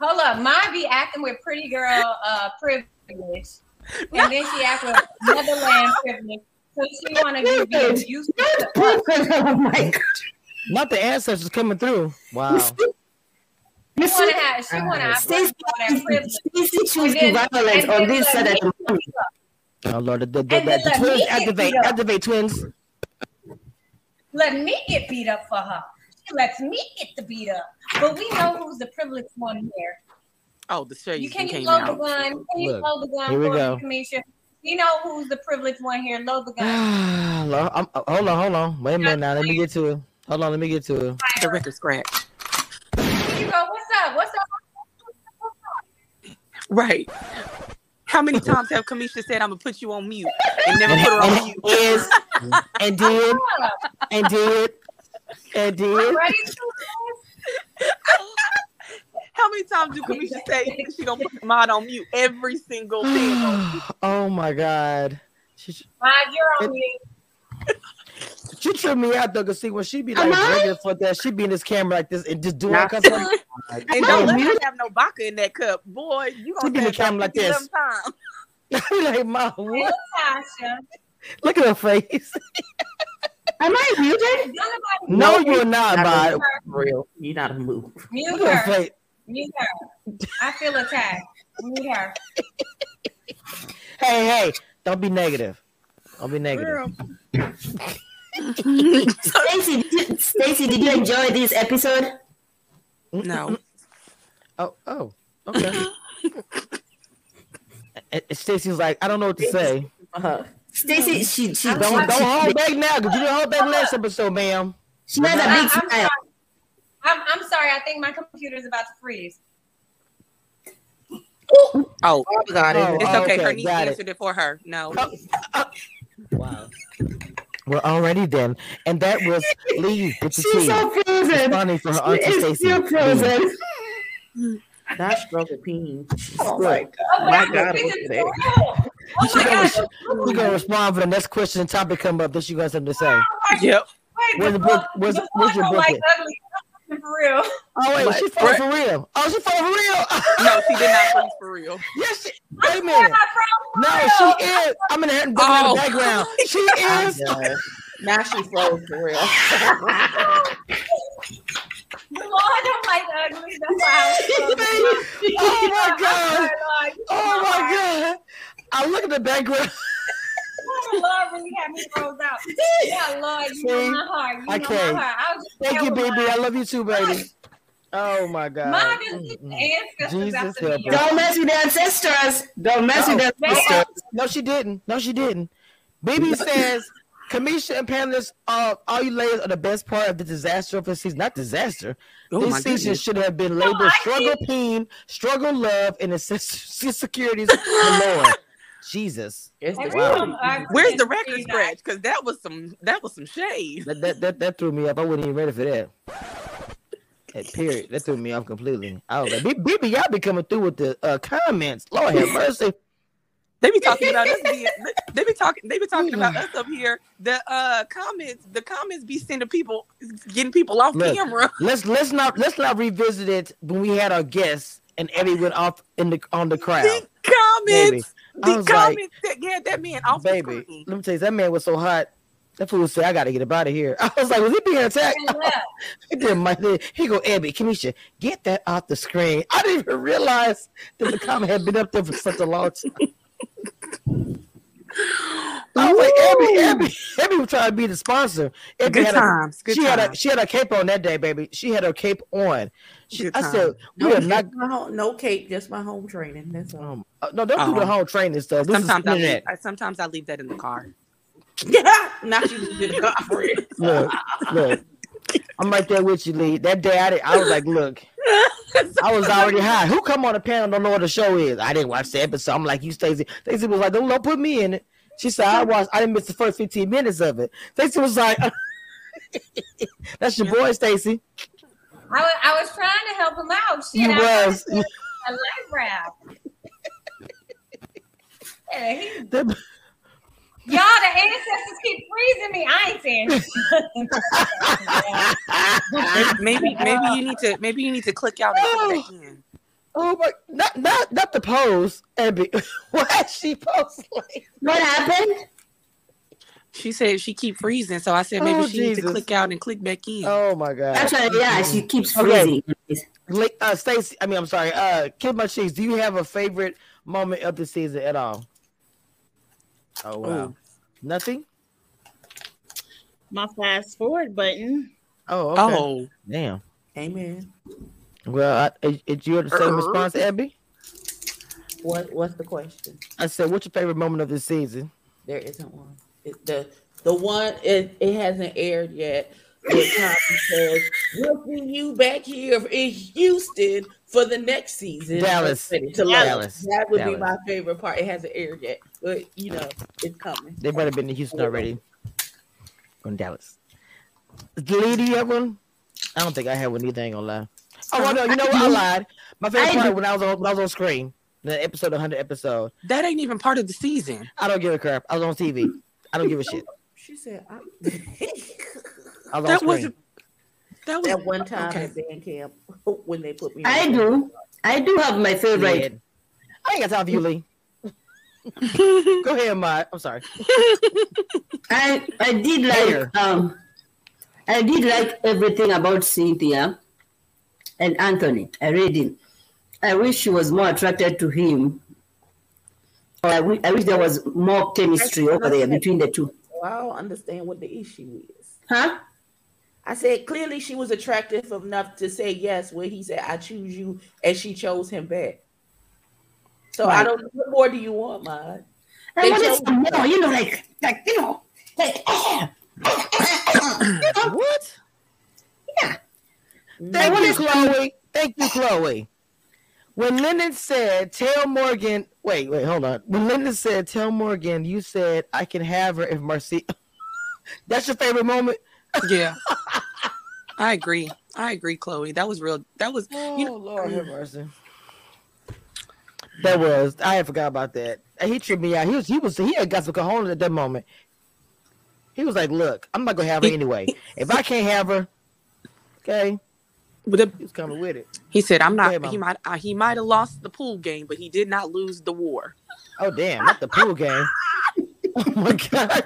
Hold up. Mine be acting with pretty girl uh privilege, and then she act with motherland privilege. So she wanna be be abusive to oh my god. Not the ancestors coming through. Wow. She wanna have. She wanna have Stacey, that privilege. Stacey choose And violence on this let side of me the money. Oh Lord, the, the, the, the, let twins me get activate. beat up. Activate twins. Let me get beat up for her. She lets me get the beat up. But we know who's the privileged one here. Oh, the shades You can you came load the gun? Can you Look, load the gun here we for go. me, Cameshia? You know who's the privileged one here? Load the gun. [SIGHS] Lord, I'm, uh, hold on, hold on. Wait a minute now. Let me get to it. Hold on, let me get to it. The record scratch. Here you go. What's up? What's up? Right. How many times have Cameshia said I'm gonna put you on mute and never put her on And mute? is and did What's up? and did and I'm did. How many times do Cameshia say she gonna put Mod on mute every single thing? [SIGHS] oh my God. She, Mind you're on mute. She tripped me out though, cause see when she be like Am drinking for that, she be in this camera like this and just doing Not her cup. And don't let her have no vodka in that cup, boy. You She gonna be in the camera like this. 50 Times. [LAUGHS] [LAUGHS] like, mom, Hey, what? Look at her face. Am I muted? Nobody No, No, you're not, Not bud. a- for real. You not a move. mute her her. Mute her. I feel attacked. Mute her. Hey, hey, don't be negative. Don't be negative. Girl. Stacey, did you- did you enjoy this episode? No. Oh, oh, okay. [LAUGHS] And- and Stacey's like, I don't know what to say. Uh, Stacey, she she Don't don't hold back now, because you didn't hold back last episode, ma'am. she had a I, big am smile. sorry. I'm, I'm sorry. I think my computer's about to freeze. Oh, oh, got it. Oh, it's okay. okay, Her niece got it. answered it for her. No. Wow. Well, already then, and that was Lee with the She's T. so frozen. Responding for her auntie It's Stacey. still frozen. Not struggle peen. Oh my god. Oh, My my God, computer's look at for real. Oh She my gonna, God. she gonna respond for the next question and topic come up that you got something to say. Oh yep. Wait, Where's the book- where's- the where's your book book like at? ugly for real. Oh wait, Like, she fought for real. Oh, she fought for real. No, she did not [LAUGHS] freeze for real. yes, she, wait a minute. No, she is. I'm in the, in the Oh. background. She [LAUGHS] is. Yeah. Now she froze for real. The Lord don't like ugly. That's why I was [LAUGHS] so- Oh my god. Oh my god. I look at the background. [LAUGHS] Oh, Lord really had me froze out. Yeah, Lord, you know my heart. You I know can't. my heart. I was just Thank you, telling baby. mine. I love you too, baby. Oh my god. Mine just keep ancestors Jesus after help me. Don't mess with the ancestors. Don't mess with the No. ancestors. No, she didn't. No, she didn't. BB says, Cameshia and panelists, uh, all you ladies are the best part of the disaster of the season. Not disaster. Oh this season goodness. should have been labeled I struggle pain, struggle love, and [LAUGHS] insecurities [LAUGHS] galore. Jesus. It's the Wow. Where's the record See, scratch? Because that was some that was some shade. That, that that that threw me off. I wasn't even ready for that. That period. That threw me off completely. I was like, "B- BB, y'all be coming through with the uh, comments. Lord have mercy. They be talking about us being they be talking they be talking about us up here. The uh comments the comments be sending people getting people off Look. camera. [LAUGHS] Let's let's not let's not revisit it when we had our guests and Eddie went off in the on the crowd. The comments I the was like, comments that yeah that man off the Baby, screen. let me tell you, that man was so hot. That fool said, "I got to get up out of here." [LAUGHS] I was like, "Was he being attacked?" And left. He did my thing. He go, Abby, Kenisha, get that off the screen. [LAUGHS] I didn't even realize that the comment had been up there for such a long time. [LAUGHS] I was like, Abby, Abby, [LAUGHS] Abby was trying to be the sponsor. Abby Good had a- times. Good she had a she had a cape on that day, baby. She had her cape on. She, I time. said, we No, are not. my home, no cape, just my home training. That's all. Um, uh, no, don't do the Uh-huh. whole training stuff. This Sometimes is I, leave. I sometimes I leave that in the car. now she just did a conference. Look, look. I'm right there with you, Lee. That day, I, did, I was like, look, [LAUGHS] I was already high. Who come on the panel don't know what the show is? I didn't watch the episode. I'm like, you, Stacey. Stacey was like, don't, don't put me in it. She said, I watched. I didn't miss the first 15 minutes of it. Stacey was like, [LAUGHS] that's your boy, Stacy. I was, I was trying to help him out. Shit, You I was. a life rap. [LAUGHS] Yeah, he- [LAUGHS] The- Y'all, the ancestors keep freezing me. I ain't saying. Maybe maybe you need to maybe you need to click out and click back in. Oh my, not not not the pose, Abby. [LAUGHS] Why she post like? What happened? She said she keep freezing, so I said maybe Oh, she needs to click out and click back in. Oh my god. Actually, yeah, she keeps freezing. Like, uh, Stacey, I mean, I'm sorry. Uh, Kid My Cheeks, do you have a favorite moment of the season at all? Oh wow, Ooh. nothing. My fast forward button. Oh, okay. Oh, damn. Amen. Well, I, is, is you the same response, Abby? What What's the question? I said, what's your favorite moment of the season? There isn't one. It, the the one it, it hasn't aired yet. Where Tommy says, "We'll see you back here in Houston for the next season." Dallas. To Dallas. That would be my favorite part. It hasn't aired yet, but you know it's coming. They might have been to Houston already. From Dallas. Lee, do you have one? I don't think I have one either. I ain't gonna lie. Oh, well, no, you know what? I lied. My favorite I part do. when I was on when I was on screen, the episode 100 episode. that ain't even part of the season. I don't give a crap. I was on TV. I don't give a shit. She said, I, I was on That screen. was that was "That one time Okay. at band camp [LAUGHS] when they put me." on I the- do. I do have my favorite. Ed. I ain't got time for you, Lee. [LAUGHS] Go ahead, Ma. I'm sorry. [LAUGHS] I I did Hater. like um I did like everything about Cynthia and Anthony. I read did. I wish she was more attracted to him. I wi- I wish there was more chemistry over there between the two. I don't understand what the issue is. Huh? I said clearly she was attractive enough to say yes where he said I choose you and she chose him back. So I don't what more do you want, Mud? I wanted some more, you know, like like you know, like [COUGHS] What? Thank you, Chloe. Thank you, Chloe. When Lyndon said, "Tell Morgan," wait, wait, hold on. When Lyndon said, "Tell Morgan," you said, "I can have her if Mercy." [LAUGHS] That's your favorite moment. yeah. [LAUGHS] I agree. I agree, Chloe. That was real. That was you oh, know. Lord have mercy. That was. I had forgot about that. He tripped me out. He was. He was. He had got some cojones at that moment. He was like, "Look, I'm not gonna have her anyway. [LAUGHS] If I can't have her, okay." But the, He was coming with it. he said, "I'm not." ahead, he might. Uh, he might have lost the pool game, but he did not lose the war. Oh damn! Not the pool game. [LAUGHS] Oh my god.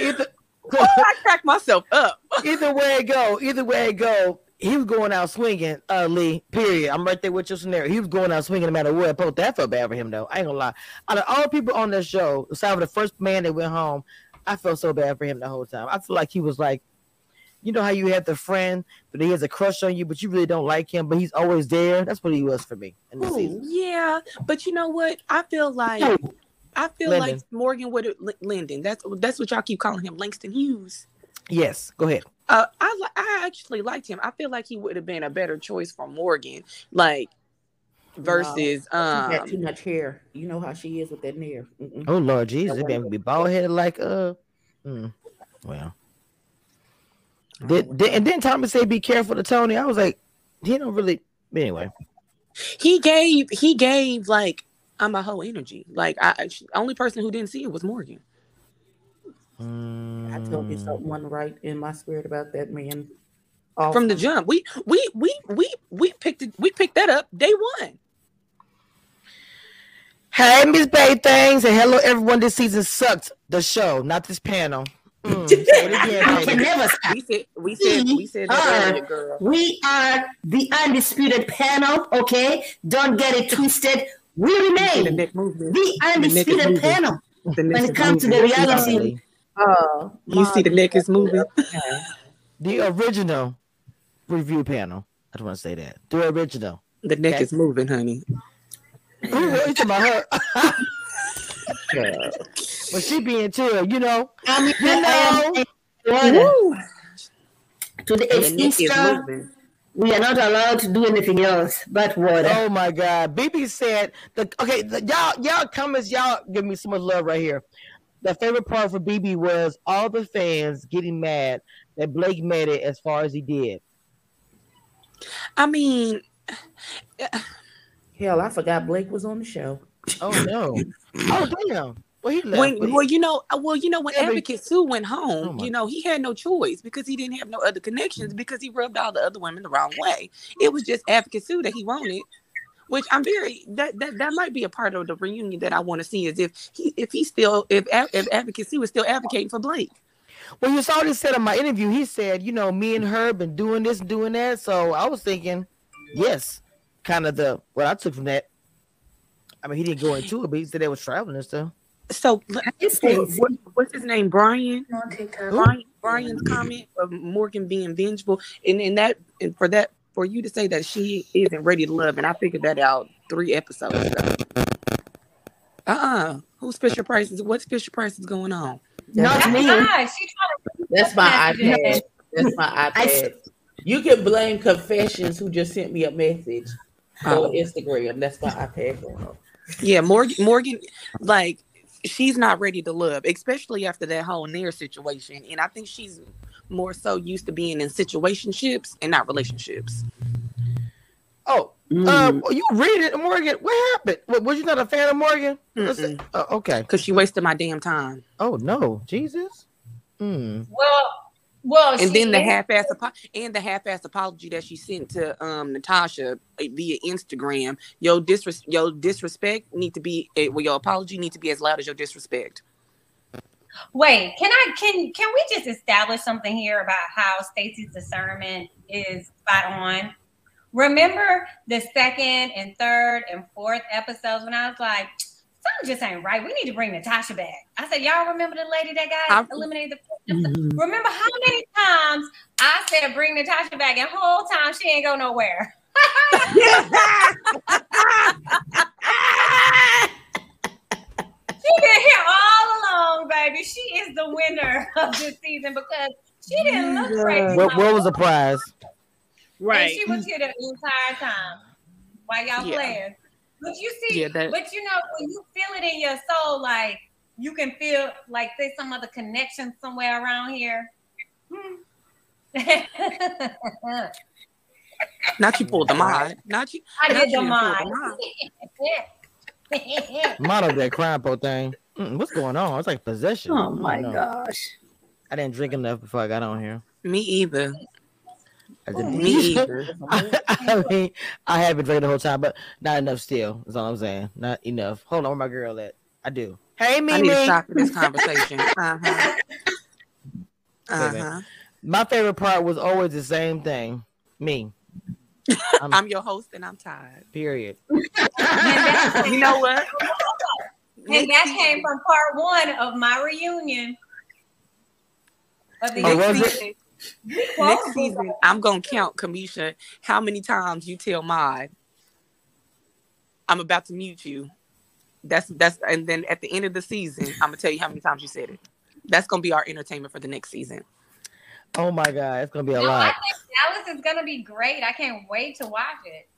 Either, I cracked myself up. [LAUGHS] either way it go, either way it go, he was going out swinging. Uh, Lee. Period. I'm right there with your scenario. He was going out swinging no matter what. Both that felt bad for him though. I ain't gonna lie. Out of all people on this show, aside from the first man that went home, I felt so bad for him the whole time. I feel like he was like, you know how you have the friend, but he has a crush on you, but you really don't like him, but he's always there. That's what he was for me in the Ooh, season. yeah, but you know what? I feel like I feel like Morgan would have Lyndon. That's that's what y'all keep calling him, Langston Hughes. Yes, go ahead. Uh, I I actually liked him. I feel like he would have been a better choice for Morgan, like versus She's got too um. much hair. You know how she is with that hair. Mm-mm. Oh Lord Jesus, they be bald headed like uh. mm, well, did, did and then Thomas said, be careful to Tony. I was like, he don't really. Anyway, He gave he gave like I'm a whole energy. Like I I- only person who didn't see it was Morgan. I told you Mm, something right in my spirit about that man. From the jump, we we we we we picked it. We picked that up day one. Hey, Miss Bay Things, and hello everyone. This season sucked. The show, not this panel. Mm, [LAUGHS] say it again, can never stop. We said we said we said that earlier, girl. We are the undisputed panel, okay? Don't get it twisted. We You see the remain the undisputed moving. panel The when it it is comes to the reality. Golly. Uh, You see the neck is moving. The original review panel. I don't want to say that. The original. The neck Okay. is moving, honey. Ooh, what you talking about her? [LAUGHS] but she being chill, you know. I mean, You know. am to the The neck is Insta, moving. we are not allowed to do anything else but water. Oh my God. BB said the okay, the, y'all, y'all comments, y'all give me so much love right here. The favorite part for BB was all the fans getting mad that Blake made it as far as he did. I mean, hell, I forgot Blake was on the show. Oh no. [LAUGHS] oh damn. Well he left. when well, you know, uh, well, you know, when Yeah, but- Advocate Sue went home, Oh you know, he had no choice because he didn't have no other connections because he rubbed all the other women the wrong way. It was just Advocate Sue that he wanted. Which I'm very that that, that might be a part of the reunion that I want to see is if he if he still if if Advocate Sue is still advocating for Blake. Well, you saw this said in my interview. He said, you know, me and her been doing this and doing that. So I was thinking, yes, kind of the what I took from that. I mean, he didn't go into it, but he said they was traveling and stuff. So what, what- what's his name? Brian. Brian Brian's comment of Morgan being vengeful, and in that and for that for you to say that she isn't ready to love, and I figured that out three episodes ago. Uh uh Who's Fisher Price? Is what's Fisher Price is going on? Not That's me. nice. She trying to That's my iPad. That's my I- iPad. You can blame Confessions who just sent me a message Oh. on Instagram. That's my iPad going on. Yeah, Morgan Morgan, like she's not ready to love, especially after that whole near situation. And I think she's more so used to being in situationships and not relationships. Oh, Mm. uh, you read it, Morgan. What happened? Wa- Was you not a fan of Morgan? Oh, okay. Because she wasted my damn time. Oh no, Jesus. Hmm. well, well, and then the half-ass apo- and the half-ass apology that she sent to um Natasha uh, via Instagram. Your disres- your disrespect need to be eh, well, your apology need to be as loud as your disrespect. Wait, can I can can we just establish something here about how Stacey's discernment is spot on? Remember the second and third and fourth episodes when I was like, something just ain't right. We need to bring Natasha back. I said, y'all remember the lady that got I- eliminated? The Mm-hmm. remember how many times I said bring Natasha back, and whole time she ain't go nowhere. She been here all along, baby. She is the winner of this season because she didn't look crazy. What, what was the prize? And Right. she was here the entire time while y'all Yeah. playing. But you see, Yeah, that- but you know, when you feel it in your soul, like you can feel like there's some other connection somewhere around here. Hmm. [LAUGHS] Not you pulled the mod. Not you. I not did you the pulled mind. mod. Mono [LAUGHS] that crying po thing. Mm, what's going on? It's like possession. Oh my I gosh. I didn't drink enough before I got on here. Me either. I didn't. Me either. [LAUGHS] I, I mean, I haven't drank the whole time, but not enough still. Is all I'm saying. Not enough. Hold on, where my girl at? I do. Hey, I Mimi. need to stop this conversation. [LAUGHS] Uh huh. Uh-huh. My favorite part was always the same thing. Me. [LAUGHS] I'm, I'm your host and I'm tired. period. [LAUGHS] You know what? and that came from part one of my reunion. Of the Oh, next was it? season, next season, I'm gonna count, Cameshia, how many times you tell Maud, I'm about to mute you. That's that's and then at the end of the season, I'm gonna tell you how many times you said it. That's gonna be our entertainment for the next season. Oh my god, it's gonna be a No, I lot. think Dallas is gonna be great. I can't wait to watch it.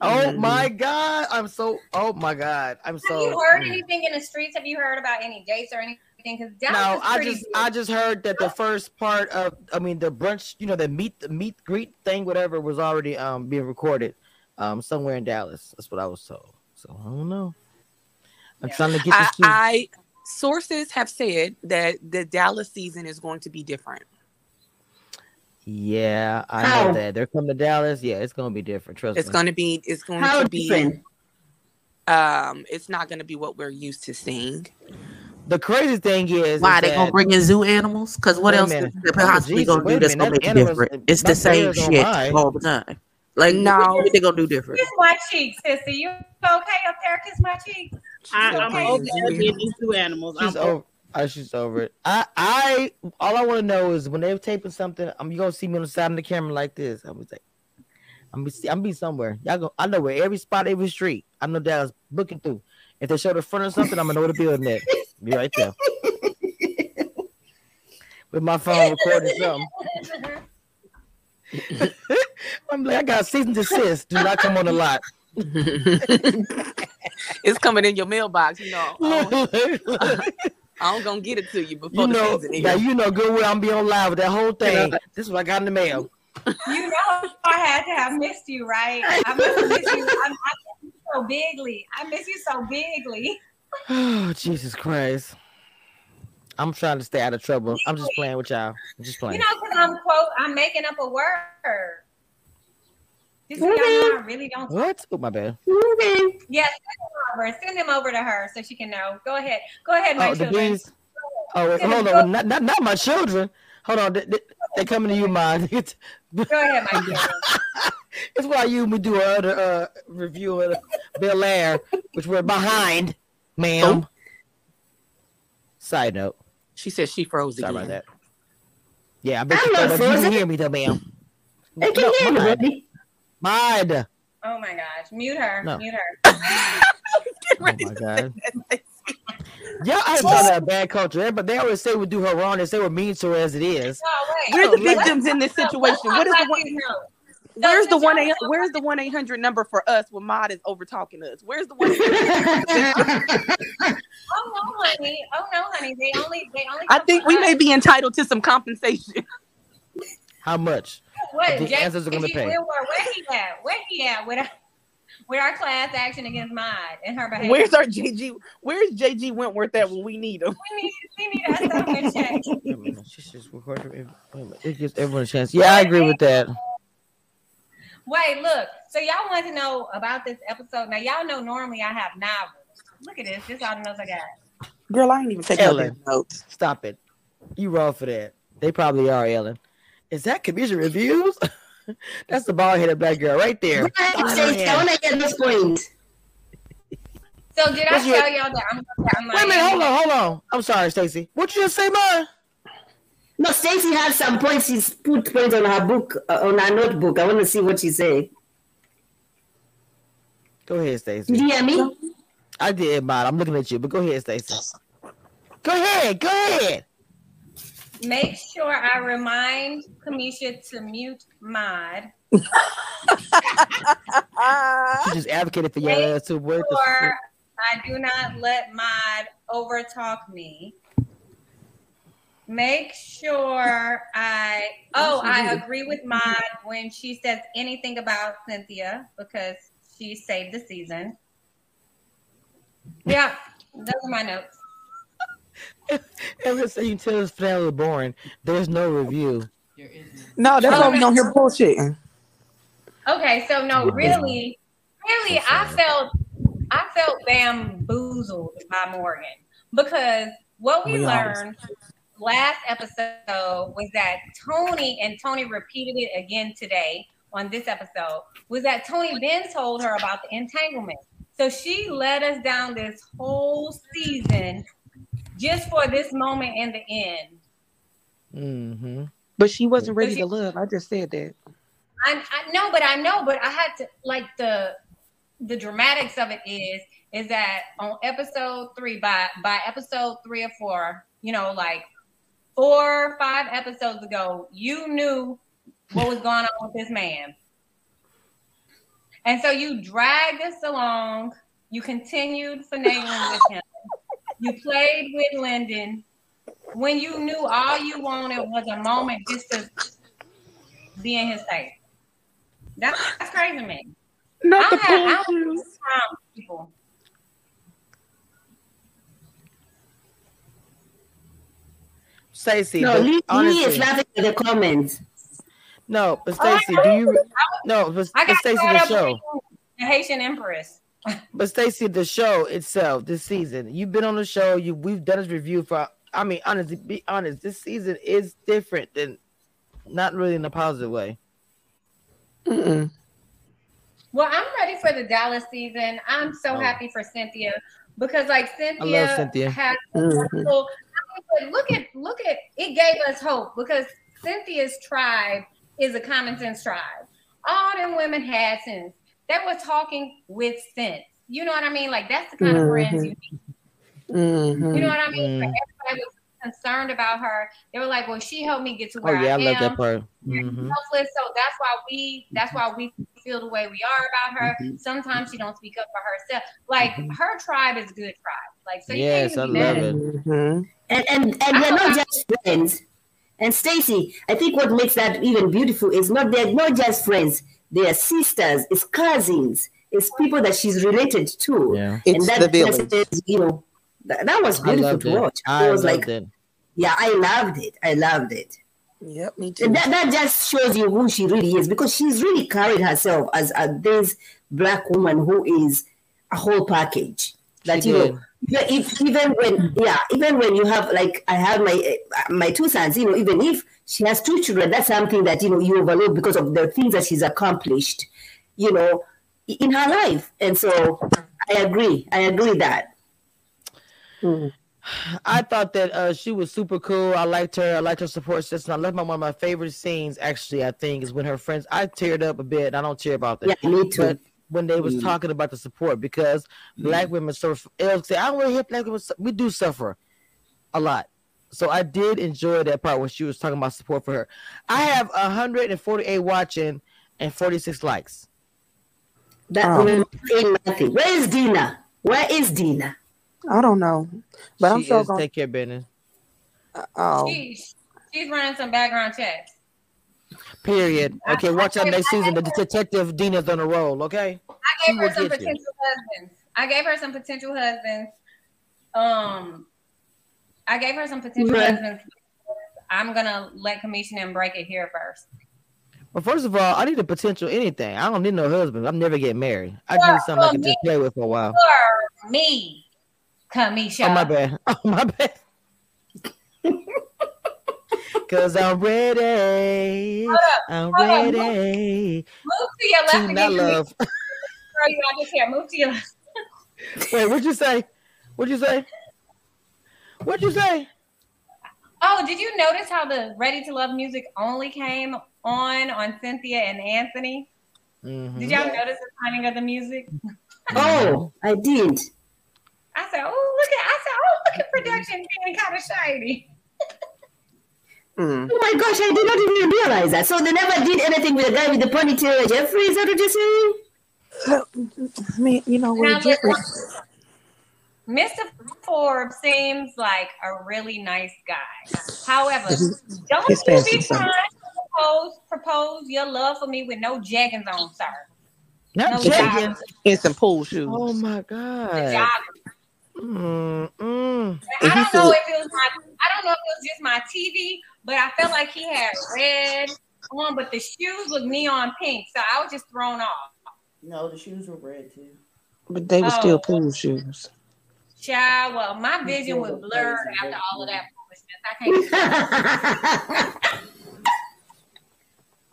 Oh Mhm. my god, I'm so. Oh my god, I'm so. Have you heard mm. anything in the streets? Have you heard about any dates or anything? Because Dallas No, is I just good. I just heard that the first part of I mean the brunch, you know, the meet the meet greet thing, whatever, was already um being recorded um somewhere in Dallas. That's what I was told. So I don't know. I'm trying to get this. to- I sources have said that the Dallas season is going to be different. yeah, I How? know that they're coming to Dallas. Yeah, it's gonna be different. Trust It's me. going to be it's going How to be different? um it's not going to be what we're used to seeing the crazy thing is, Why is they that, gonna bring in zoo animals? Because what else minute. is they Oh, possibly Jesus, gonna do a that's gonna make it animals- different? It's the same shit lie. all the time. Like No. what they gonna do different? Kiss my cheeks, sissy. You okay up there? Kiss my cheeks. I, I'm Okay. over these two animals. She's I'm over. Oh, she's over it. I, I, all I want to know is when they're taping something, I'm you gonna see me on the side of the camera like this. I was like, I'm be, I'm be somewhere. Y'all go. I know where every spot, every street. I know that I was looking through. If they show the front of something, I'm gonna know where the building at. Be right there with my phone recording something. [LAUGHS] [LAUGHS] I'm like, I got cease and desist. Do not come on the lot. [LAUGHS] it's coming in your mailbox. You know, [LAUGHS] I'm, [LAUGHS] I'm gonna get it to you before you the know, season now ends. you know good well I'm be on live with that whole thing. This is what I got in the mail. You know I had to have missed you, right? I must have missed you. I, I miss you so bigly. I miss you so bigly. Oh, Jesus Christ. I'm trying to stay out of trouble. I'm just playing with y'all. I'm just playing. You know, because I'm quote, I'm making up a word. Just so y'all I really don't. What? Oh, my bad. Okay. Yes, send them over. Send them over to her so she can know. Go ahead. Go ahead, my Oh, the children. bees. Oh, wait, hold on. Not, not, not my children. Hold on. They, they, they coming to you, man. It's, [LAUGHS] Go ahead, my children. [LAUGHS] it's why you we do another uh, review of Bel Air, which we're behind, ma'am. Side note. She said she froze Sorry again. about that. Yeah, I bet I'm you, not thought you frozen. can hear me though, ma'am. I can No, hear you, mine. buddy. Mine. Oh my gosh. Mute her. No. Mute her. [LAUGHS] Oh my god. Yeah, I thought that bad culture, but they always say we do her wrong. They say we're mean to her as it is. No, wait. We're the Let's- victims in this situation. What is the one? Where's the since one? eight- Where's the one eight hundred number for us when Mod is over talking us? Where's the one? [LAUGHS] Oh no, honey. Oh no, honey. They only they only I think we us. may be entitled to some compensation. How much? What? The Jay- answers are gonna pay. Where, where, where he at? Where he at with our, with our class action against mine and her behavior? Where's our JG? Where's JG Wentworth at when we need him? we need we need our stuff in [LAUGHS] check. Wait a minute, she's just recording. Wait a minute, It gives everyone a chance. Yeah, I agree with that. Wait, look. So y'all want to know about this episode? Now y'all know normally I have novels. Look at this. This all the notes I got. Girl, I ain't even taking Ellen. notes. Stop it. You wrong for that. They probably are, Ellen. Is that commission reviews? [LAUGHS] That's the bald headed black girl right there. Right, Oh, Stacy, I man. want to get this point. So did I What's your- tell y'all that I'm gonna I'm Wait a minute, hold on, hold on. I'm sorry, Stacy. What you just say, man? No, Stacy had some points. She's put points on her book, uh, on her notebook. I want to see what she said. Go ahead, Did Stacy. you hear me? I did, man. I'm looking at you, but go ahead, Stacy. Go ahead, go ahead. Make sure I remind Cameshia to mute mod. [LAUGHS] She just advocated for ass to work. Or I do not let mod overtalk me. Make sure I oh I agree with Mod when she says anything about Cynthia because she saved the season. Yeah, those are my notes. [LAUGHS] Ever since you tell us finale was boring, there's no review. No, that's why we don't hear bullshitting. Okay, so no, really, really, I felt I felt bamboozled by Morgan because what we We all- learned last episode was that Tony and Tony repeated it again today on this episode was that Tony then told her about the entanglement. So she led us down this whole season just for this moment in the end. Mm-hmm. But she wasn't ready she- to love. I just said that. I, I know, but I know, but I had to like the the dramatics of it is is that on episode three by by episode three or four, you know, like four or five episodes ago, you knew what was going on with this man. And so you dragged us along, you continued finagling with him, you played with Lyndon when you knew all you wanted was a moment just to be in his face. That's, that's crazy to me. Not I the had- pool had shoes. people. Stacy, No, but Lee, Lee is honestly, laughing at the comments. no, but oh, Stacy, do you? No, but, I got Stacy, caught the show. the Haitian Empress. But Stacey, the show itself, this season, you've been on the show. You we've done this review for. I mean, honestly, be honest. This season is different than, not really in a positive way. Mm-mm. Well, I'm ready for the Dallas season. I'm so Oh. happy for Cynthia because, like, Cynthia, Cynthia. has. Mhm. Well, I mean, but look at look at it gave us hope because Cynthia's tribe is a common sense tribe. All them women had sense. They were talking with sense. You know what I mean? Like that's the kind of friends you need. Mhm. You know what I mean? Like, everybody was concerned about her. They were like, "Well, she helped me get to where I was. Oh yeah, I am." I, love am." that part. You're Mhm. selfless, so that's why we that's why we feel the way we are about her. Mm-hmm. Sometimes she don't speak up for herself. Like her tribe is a good tribe. Like so, you Yes, can't I even be love mad. it. Mhm. and and and they're not just friends. And Stacy, I think what makes that even beautiful is not they're not just friends. They are sisters, it's cousins, it's people that she's related to. Yeah, It's and that the village. is, you know, that, that was beautiful loved to it. watch. I it was like, it. yeah, I loved it. I loved it. Yep, me too. And that, that just shows you who she really is because she's really carried herself as a, this black woman who is a whole package. That She you did. know, even if even when yeah, even when you have like I have my uh, my two sons, you know, even if she has two children, that's something that you know you overlook because of the things that she's accomplished, you know, in her life. And so I agree. I agree that. Mhm. I thought that uh, she was super cool. I liked her. I liked her support system. I love my one of my favorite scenes. Actually, I think is when her friends. I teared up a bit. I don't cheer about that. Yeah, me too. But when they was Mm. talking about the support, because black women suffer. I'll say I don't really hear black women. We do suffer a lot. So I did enjoy that part when she was talking about support for her. I have 148 watching and 46 likes. That Oh. nothing. Where is Dina? Where is Dina? I don't know, but I'm she sure gonna. take care of business. Oh, She, she's running some background checks. Period. Okay, watch out next season. The detective Dina's on the roll. Okay. I gave will her some get you. potential husbands. I gave her some potential husbands. Um, I gave her some potential Right. husbands. I'm gonna let Commission and break it here first. Well, first of all, I need a potential anything. I don't need no husband. I'm never getting married. I Well, need something I for can just play with for a while. For me, Cameshia. Oh my bad. [LAUGHS] Oh my bad. [LAUGHS] Cause I'm ready. Hold up, I'm hold up, move- ready Move to your left to again, not love. Girl, you out this here. Move to your left. Wait, what'd you say? What'd you say? What'd you say? Oh, did you notice how the Ready to Love music only came on on Cynthia and Anthony? Mhm. Did y'all notice the timing of the music? Oh, I did. I said, oh look at I said, oh look at production being kind of shady. mm. Oh my gosh, I did not even realize that. So they never did anything with the guy with the ponytail, Jeffrey. Is that what you're saying? I mean, you know Now, what? Jeffrey, Mr. Forbes seems like a really nice guy. However, don't His you fancy be son. trying to propose, propose your love for me with no jeggings on, sir. Not No Jenkins. joggers. in some pool shoes. Oh my god. joggers. I don't know if it was my I don't know if it was just my TV, but I felt like he had red on, but the shoes look neon pink, so I was just thrown off. No, the shoes were red too. But they were Oh. still pool shoes. Child, well, my vision was blurred after all of that foolishness. I can't. [LAUGHS]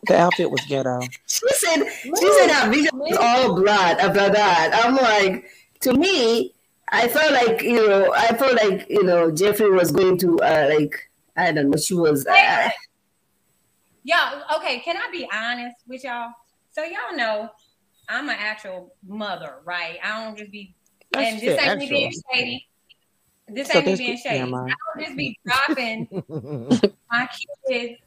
The outfit was ghetto. she said, she said her vision was all blood after that. I'm like, to me, I felt like, you know, I felt like, you know, Jeffrey was going to, uh, like, I don't know, she was, uh, Y'all, okay, can I be honest with y'all? So y'all know I'm an actual mother, right? I don't just be That's and this ain't me being shady. This So ain't me being shady. I don't just be dropping [LAUGHS] my kids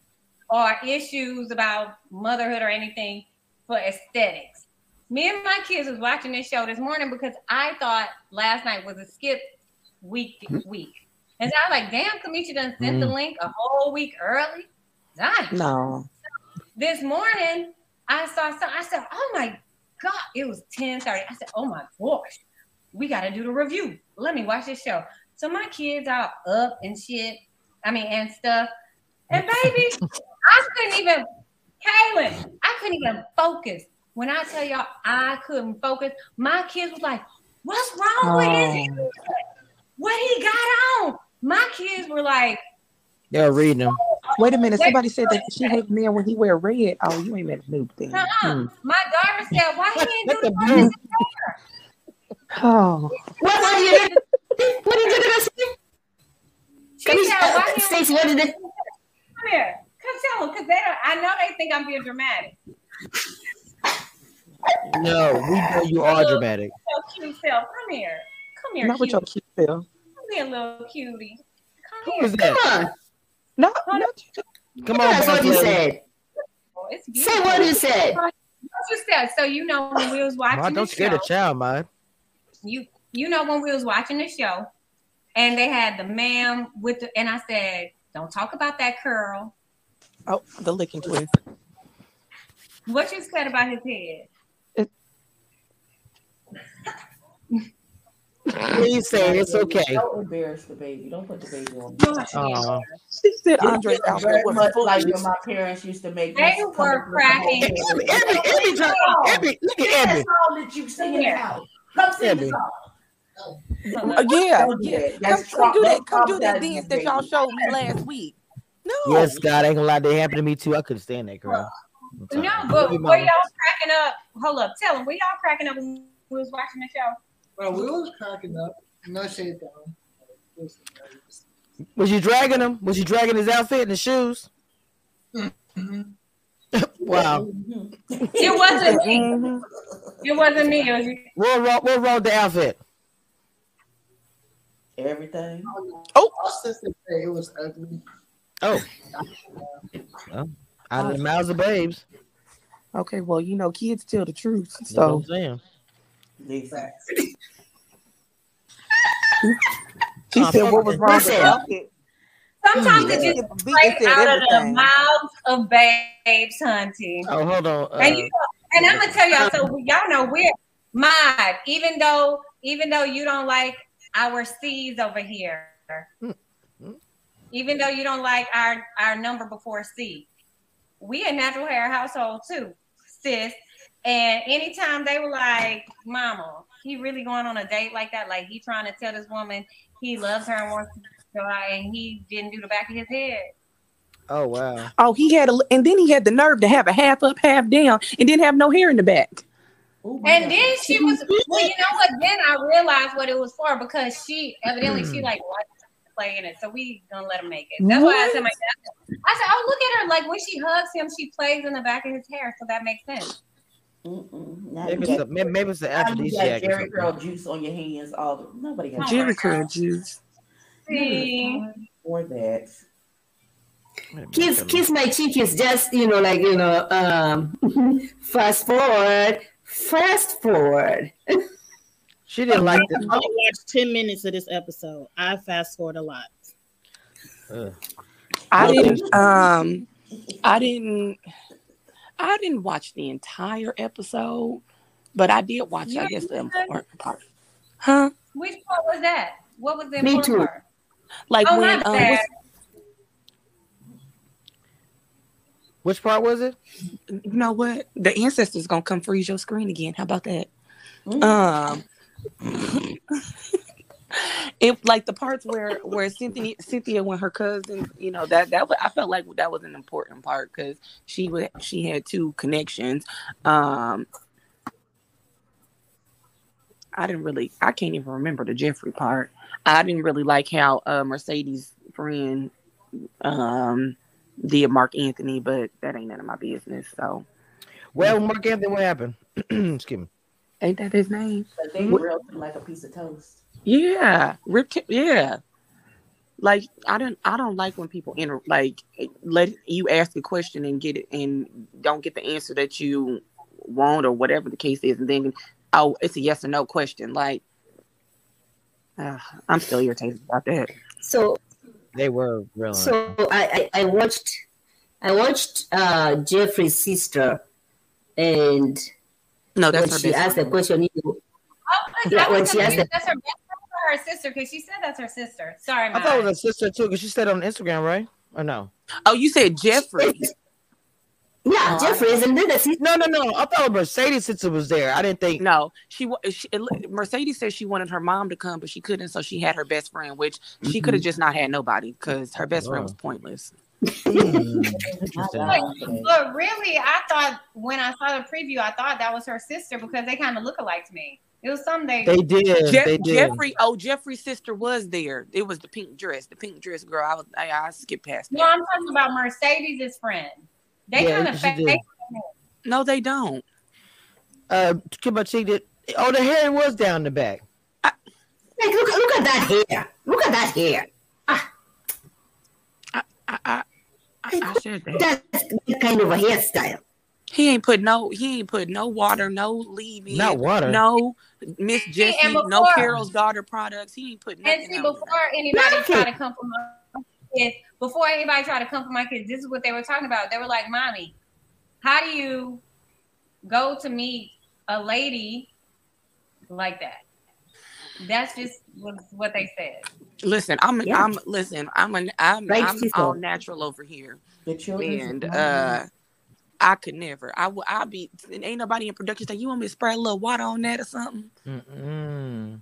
or issues about motherhood or anything for aesthetics. Me and my kids was watching this show this morning because I thought last night was a skip week week. And so I was like, damn, Cameshia done sent the link a whole week early. Nice. No. This morning I saw some I said, Oh my god, it was 10 30. I said, Oh my gosh, we gotta do the review. Let me watch this show. So my kids are up and shit. I mean, and stuff. And baby, [LAUGHS] I couldn't even, Kaylin, I couldn't even focus When I tell y'all I couldn't focus, my kids was like, "What's wrong with his Oh. What he got on?" My kids were like, They're reading them. Wait a minute. Somebody said that she hates men when he wear red. Oh, you ain't a noob thing. "Uh-uh." Hmm. My daughter said, "Why he ain't the the blue- Oh, What are you gonna What are you gonna say? Can She you said, Stacey, what did it? Come here. Come tell them because they don't. I know they think I'm being dramatic. No, we know you are dramatic. So cute self. Come here. Come here, not with cutie. your cute self. Come here, little cutie. Come Who here. is that? Come on. No, not you. Come on, That's what you said. Oh, It's Say what you said. What you said. So you know when we was watching Ma, don't scare show, the child, man. You you know when we was watching the show, and they had the man with the, and I said, "Don't talk about that curl." Oh, the licking twist. What you said about his head? Please say it's okay. Don't embarrass the baby. Don't put the baby on. Aw. She said It's Andre's outfit was much like when my parents used to make. They were come up with the cracking. whole Ebby, Ebby, Ebby, try- look at Sing that Ebby. song that you sing in the house. Come sing the song. Uh, yeah, Don't yeah. that. Come, That's come do that. Come do that dance that y'all showed me last week. No. Yes, God, I ain't gonna lie, they happened to me too. I couldn't stand that girl. No, but Baby were y'all cracking up? Hold up, tell them. Were y'all cracking up when we was watching the show? Well, we was cracking up. No shade down. Was you dragging him? Was you dragging his outfit and his shoes? Mhm. [LAUGHS] wow. It wasn't me. It wasn't me. It was you. What wrong, what wrong the outfit? Everything. Oh. Our said it was ugly. Oh. Well, out of the mouths of babes. Okay, well, you know, kids tell the truth. That's what I'm So saying. She Uh, said, "What was wrong with the outfit?" Sometimes It it just beat straight said out of the mouths of babes, hunty. Oh, hold on. Uh, and I'm gonna tell y'all. So y'all know we're mod. Even though, even though you don't like our C's over here, Hmm. even though you don't like our our number before C, we a natural hair household too, sis. And anytime they were like, "Mama, he really going on a date like that? Like he trying to tell this woman he loves her and wants to go out, and he didn't do the back of his head." Oh, wow. Oh, he had a, and then he had the nerve to have a half up, half down, and didn't have no hair in the back. Oh And God. then she was [LAUGHS] well, you know what? Then I realized what it was for because she evidently she hmm. like likes to play in it. So we gonna let him make it. That's why I said my dad. I said, Oh, look at her. Like when she hugs him, she plays in the back of his hair. So that makes sense. Maybe it's, got- a, maybe, maybe it's an now you got aphrodisiac. Jerry something. curl juice on your hands. All the, nobody got Jheri curl juice. See, or that. Wait a minute, Kiss, kiss my cheek is just you know like you know um [LAUGHS] fast forward, fast forward. She didn't like I only watched 10 minutes of this episode. I fast forward a lot. Ugh. I didn't. Um, I didn't. I didn't watch the entire episode, but I did watch. I guess the important part. Huh? which part was that? What was the Me too. part? Like Oh, when not um, bad. what's- Which part was it? you know what? The ancestors gonna come freeze your screen again. How about that? Mm. Um, [LAUGHS] it like the parts where where Cynthia Cynthia when her cousin, you know that that was, I felt like that was an important part because she would she had two connections. Um, I didn't really I can't even remember the Jeffrey part. I didn't really like how uh, Mercedes friend um did Mark Anthony, but that ain't none of my business. So Well, Mark Anthony, what happened? [CLEARS THROAT] Excuse me. ain't that his name? But they grilled him like a piece of toast. Yeah, Rip. Yeah, like I don't. I don't like when people inter like let you ask a question and get it and don't get the answer that you want or whatever the case is, and then oh, it's a yes or no question. Like, uh, I'm still irritated about that. So They were real. so I, I I watched I watched uh Jeffrey's sister, and No, when that's her she asked the question, you Oh, Yeah, I when she asked confused. That's her best or her sister because she said that's her sister. Sorry, I thought it was a sister too, because she said it on Instagram, right? Or no? Oh, you said Jeffrey. [LAUGHS] Yeah, Oh, I- Jeffrey isn't there. The sister. No, no, no. I thought Mercedes sister was there. I didn't think. No, she, wa- she Mercedes said she wanted her mom to come, but she couldn't, so she had her best friend, which she could have just not had nobody because her best friend was pointless. Hmm, [LAUGHS] interesting. Like, but really, I thought when I saw the preview, I thought that was her sister because they kind of look alike to me. It was something They did. Je- they did. Jeffrey, oh Jeffrey's sister was there. It was the pink dress, the pink dress girl. I was, I, I skipped past No, that. I'm talking about Mercedes' friend. They Yeah, kind of she fake. did. No, they don't. Uh, Kimberly did. Oh, the hair was down the back. Like, look, look at that hair. Look at that hair. I, I, I, I said that. That's that kind of a hairstyle. He ain't put no, he ain't put no water, no leave-in, Not water. no Miss Jessie, and no Carol's daughter products. He ain't put nothing. And see, before anybody Nothing. try to come for my kids, before anybody try to come for my kids, this is what they were talking about. They were like, "Mommy, how do you go to meet a lady like that?" That's just what, what they said. Listen, I'm, Yeah. I'm, listen, I'm, an, I'm, Right, I'm Cecil. all natural over here. The children. and uh I could never. I would. I'll be. and Ain't nobody in production say you want me to spray a little water on that or something. Mm-mm.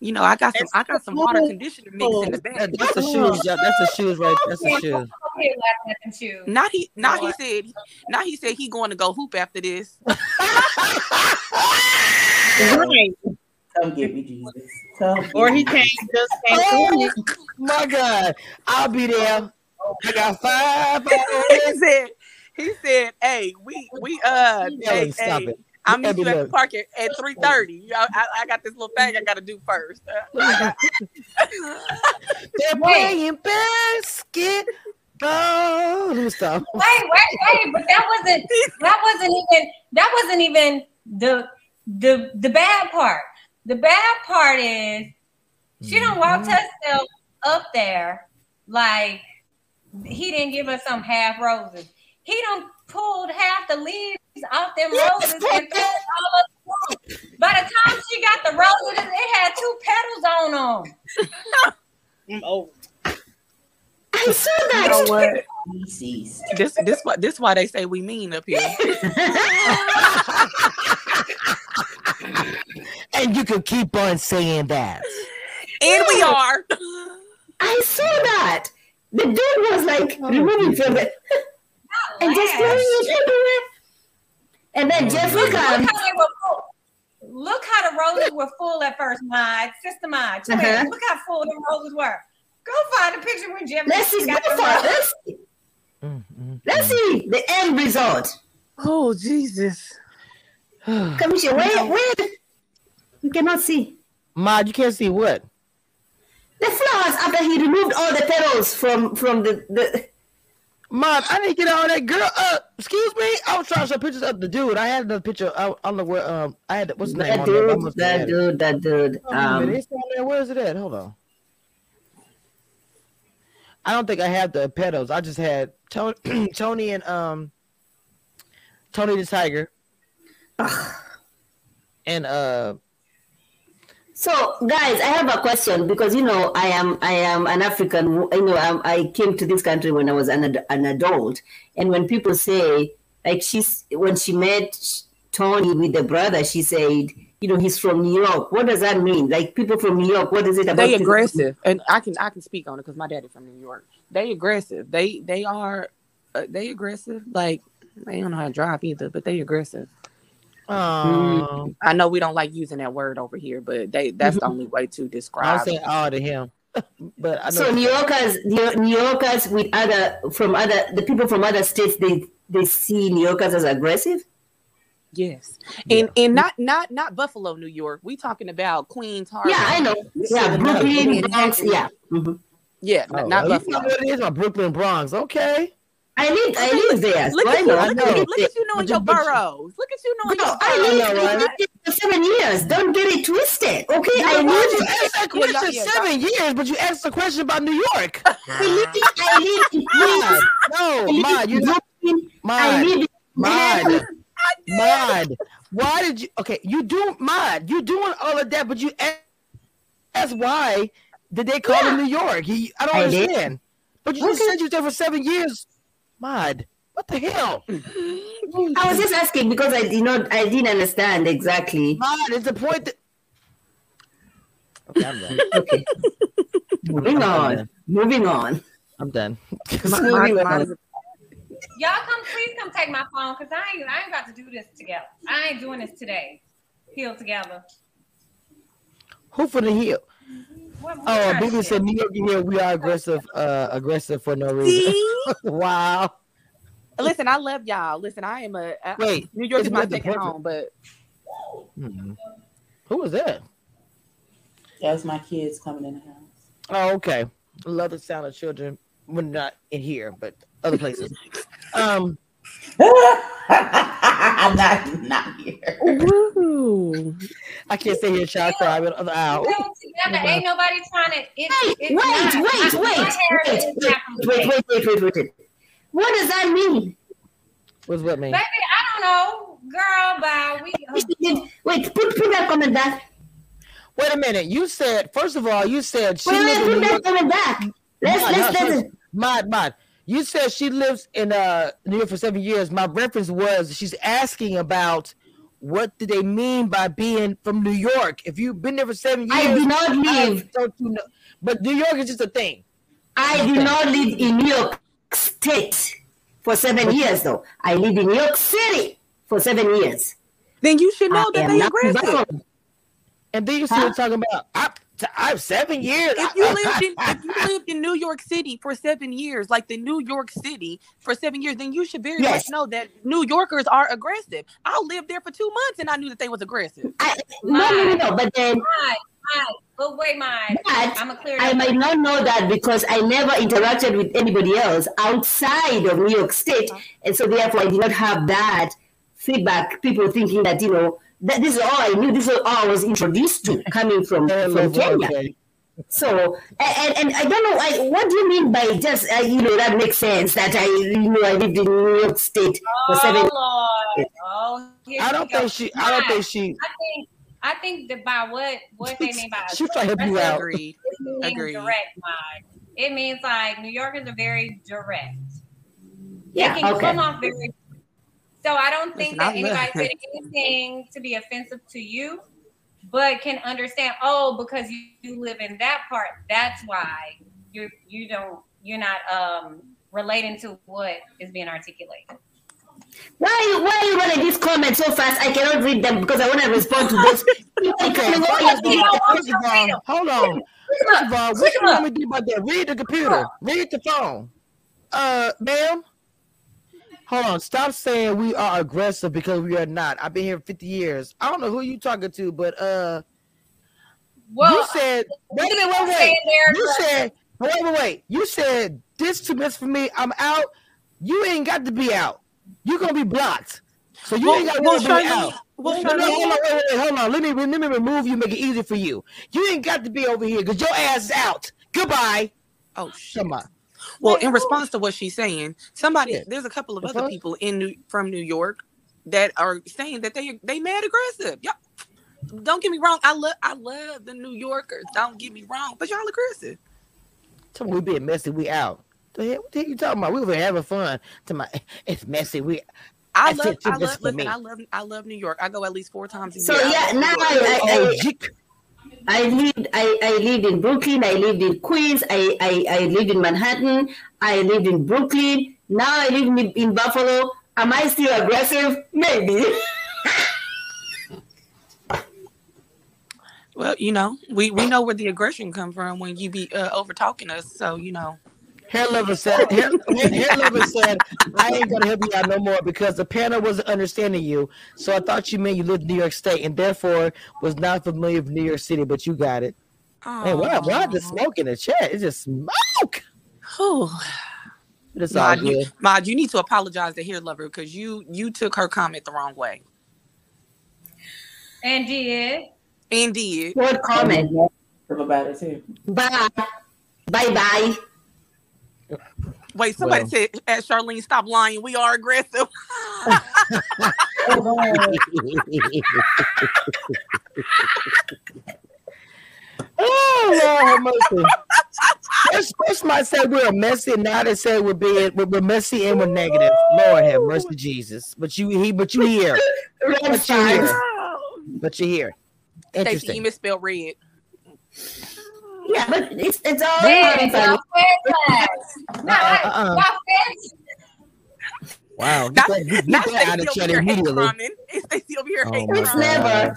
You know, I got some. It's I got some water conditioner mix in the That, bag. that's the shoes. yeah, That's the shoes right. That's the shoes. Okay, laughing at them shoes. Not he. Not he said. Not he said he going to go hoop after this. [LAUGHS] Right. Come get me, Jesus. Come Or he came just came Oh my God! I'll be there. I got five. [LAUGHS] he said. He said, "Hey, we we uh, Yeah, hey, stop hey, it. I'll meet Abby, you at the park at, at three thirty. I, I, I got this little thing I got to do first. [LAUGHS] [LAUGHS] They're playing basketball. Let me stop. Wait, wait, wait! But that wasn't. That wasn't even. That wasn't even the the the bad part. The bad part is she don't walk mm-hmm. herself up there like he didn't give us some half roses. He done pulled half the leaves off them roses and threw it all up the room. By the time she got the roses, it had two petals on them. [LAUGHS] Oh. I'm over. I saw that. you know what? This this why this why they say we mean up here. [LAUGHS] And you can keep on saying that. And we are. I saw that. The dude was like removing from it [LAUGHS] and just throwing it everywhere. And then Jeffrey Look how comes. they were full. Look how the roses were full at first, my sister, my twin. Uh-huh. Look how full the roses were. Go find a picture when Jeffrey Let's see. Go got for the it. Let's see. Mm, mm, Let's see the end result. Oh Jesus. [SIGHS] Commissioner, where, where? You cannot see Mod, you can't see what? the flowers after he removed all the petals from from the the. Mod, I didn't get all that girl. Uh, excuse me. I was trying to show pictures of the dude. I had the picture. I, I don't know where. Um, I had the, what's name That there? Dude, that dude, that dude. Oh, wait a minute, Um, it's on there. Where is it at? Hold on. I don't think I have the pedals. I just had Tony, [CLEARS THROAT] Tony and um, Tony the Tiger, and uh, So, guys, I have a question because you know I am I am an African. You know, I'm, I came to this country when I was an, ad- an adult, and when people say like she's when she met Tony with the brother, she said, you know, he's from New York. What does that mean? Like people from New York, what is it about? They people- aggressive, and I can I can speak on it because my daddy from New York. They aggressive. They they are uh, they aggressive. Like they don't know how to drive either, but they aggressive. Oh, I know we don't like using that word over here, but they that's the only way to [LAUGHS] I describe. was saying it. all to him, but I know. So New Yorkers, New New Yorkers with other from other the people from other states, they they see New Yorkers as aggressive. Yes, and and not not not Buffalo, New York. We talking about Queens, Harlem. Yeah, I know. Yeah, Brooklyn, Bronx. Yeah. Mhm. Yeah, Oh, not, not well, you Buffalo. know what it is? My Brooklyn Bronx. Okay. I live I live there. Look so at you, know. Look, at you, look at you knowing your you- boroughs. Look at you knowing No, your I lived, know, I lived there for seven years. Don't get it twisted. Okay, Yeah, I but you lived. asked that yeah, question yeah, seven years, but you asked the question about New York. [LAUGHS] I lived. I lived in Queens. no, Mod, you don't. Mod. lived Mod. Mod. Why did you? Okay, you do Mod. You doing all of that, but you ask- asked why did they call Yeah. him New York? He, I don't I did. understand. But you just Okay. said you there for seven years, Mod. What the hell? I was just asking because I did not, I didn't understand exactly. Mine is the point that. Okay, I'm done. [LAUGHS] Okay. moving I'm on. done. Moving on. I'm done. Moving on. Y'all come, please come take my phone because I ain't, I ain't about to do this together. I ain't doing this today. Heal together. Who for the heel? What, what Oh, kind of Bibi shit? said New York here we are aggressive, uh, aggressive for no reason. [LAUGHS] Wow. Listen, I love y'all. Listen, I am a I- Wait, New York is my with second home, but Mhm. Who was that? That's my kids coming in the house. Oh, okay. Love the sound of children. We're not in here, but other places. [LAUGHS] um, [LAUGHS] not, not here. Woo. I can't say here child cry, but other owl. Together. Ain't nobody trying to. It, Wait, it's wait, wait, wait, wait, wait, is not from wait, wait, wait, wait, wait, wait. What does that mean? What's what mean? Baby, I don't know, girl. But we. Uh, wait, put, put that comment back. Wait a minute. You said first of all, you said she Wait, wait, put that comment back. Let's, Mod, let's, let's, hush. Mod, mod. You said she lives in uh New York for seven years. My reference was she's asking about what do they mean by being from New York? If you've been there for seven years, I did not live. don't you know? But New York is just a thing. I did not live in New York State for seven years, though. I lived in New York City for seven years. then you should know I that they not aggressive. And then you see Huh? her talking about I, I have seven years. If you lived in [LAUGHS] if you lived in New York City for seven years, like the New York City for seven years, then you should very Yes. much know that New Yorkers are aggressive. I lived there for two months and I knew that they was aggressive. I, no, no, no, no. But then, Mine, mine. But wait, mine. but I'm a clear. I might not know that because I never interacted with anybody else outside of New York State, uh-huh. and so therefore I did not have that feedback. People thinking that you know that this is all I knew. This is all I was introduced to coming from from Kenya. Okay. So, and, and I don't know, I, what do you mean by just, uh, you know, that makes sense that I, you know, I lived in New York State for oh seven Lord. Oh, here I don't think she. I don't think she. I think. I think that by what what they mean by She's trying to help you aggressive, out. Agreed. it means Agreed. direct mind. It means like New Yorkers are very direct. Yeah, They can okay. come off very. So I don't think Listen, that I love- anybody said [LAUGHS] anything to be offensive to you, but can understand. Oh, because you, you live in that part, that's why you you don't you're not um relating to what is being articulated. Why, why are you running these comments so fast? I cannot read them because I want to respond to those. [LAUGHS] people Okay, coming first over of here. all, first of all, hold on. First of all, what you want me to do about that? Read the computer. Read the phone. Uh, ma'am. Hold on. Stop saying we are aggressive because we are not. I've been here 50 years. I don't know who you talking to, but uh, Well, you said wait a minute, wait, wait. saying You aggressive. said wait, wait, wait. You said this too much for me. I'm out. You ain't got to be out. You're gonna be blocked. So you ain't got to well, be Charlene, out. well, No, no, hold on, wait, wait, wait, hold on. Let me let me remove you, make it easy for you. You ain't got to be over here because your ass is out. Goodbye. oh shit. Come on. Well, Wait, in who? response to what she's saying, somebody Yeah. there's a couple of The other people in New from New York that are saying that they they mad aggressive. Y'all, don't get me wrong. I love I love the New Yorkers. Don't get me wrong, but y'all aggressive. Tell me we being messy. We out. The hell, what the hell you talking about? We were having fun. To my, [LAUGHS] it's messy. We. I That's love it, I love listen, me. I love I love New York. I go at least four times a year. I yeah, love New now York. I, Oh, I. Lived I, I lived in Brooklyn, I lived in Queens, I, I, I lived in Manhattan, I lived in Brooklyn, now I live in, in Buffalo. Am I still aggressive? Maybe. [LAUGHS] Well, you know, we we know where the aggression come from when you be uh, over talking us. So you know, Hair lover said. Hair, hair lover said, "I ain't gonna help you out no more because the panel wasn't understanding you. So I thought you meant you lived in New York State and therefore was not familiar with New York City. But you got it. Hey, why? Why the smoke in the chat? It's just smoke. Oh, It's all Mod, you. Mod, you need to apologize to Hair Lover because you you took her comment the wrong way and did. and did. What comment? about it too. Bye. Bye bye. Wait, somebody Well. said, "As Charlene, stop lying. We are aggressive." [LAUGHS] oh Lord have mercy. first, first might say we're messy, and now they say we're being we're, we're messy and we're negative. Lord have mercy, Jesus. But you he, but you here, Red but you flags. here, but you here. Stacey, you misspelled red. Yeah, but it's it's all Red, fine. y'all fed flags. No, Uh, uh, uh. y'all fed Wow, get Not, that, get not that out of over chat here hate immediately. It's Stacey over here Oh It's never.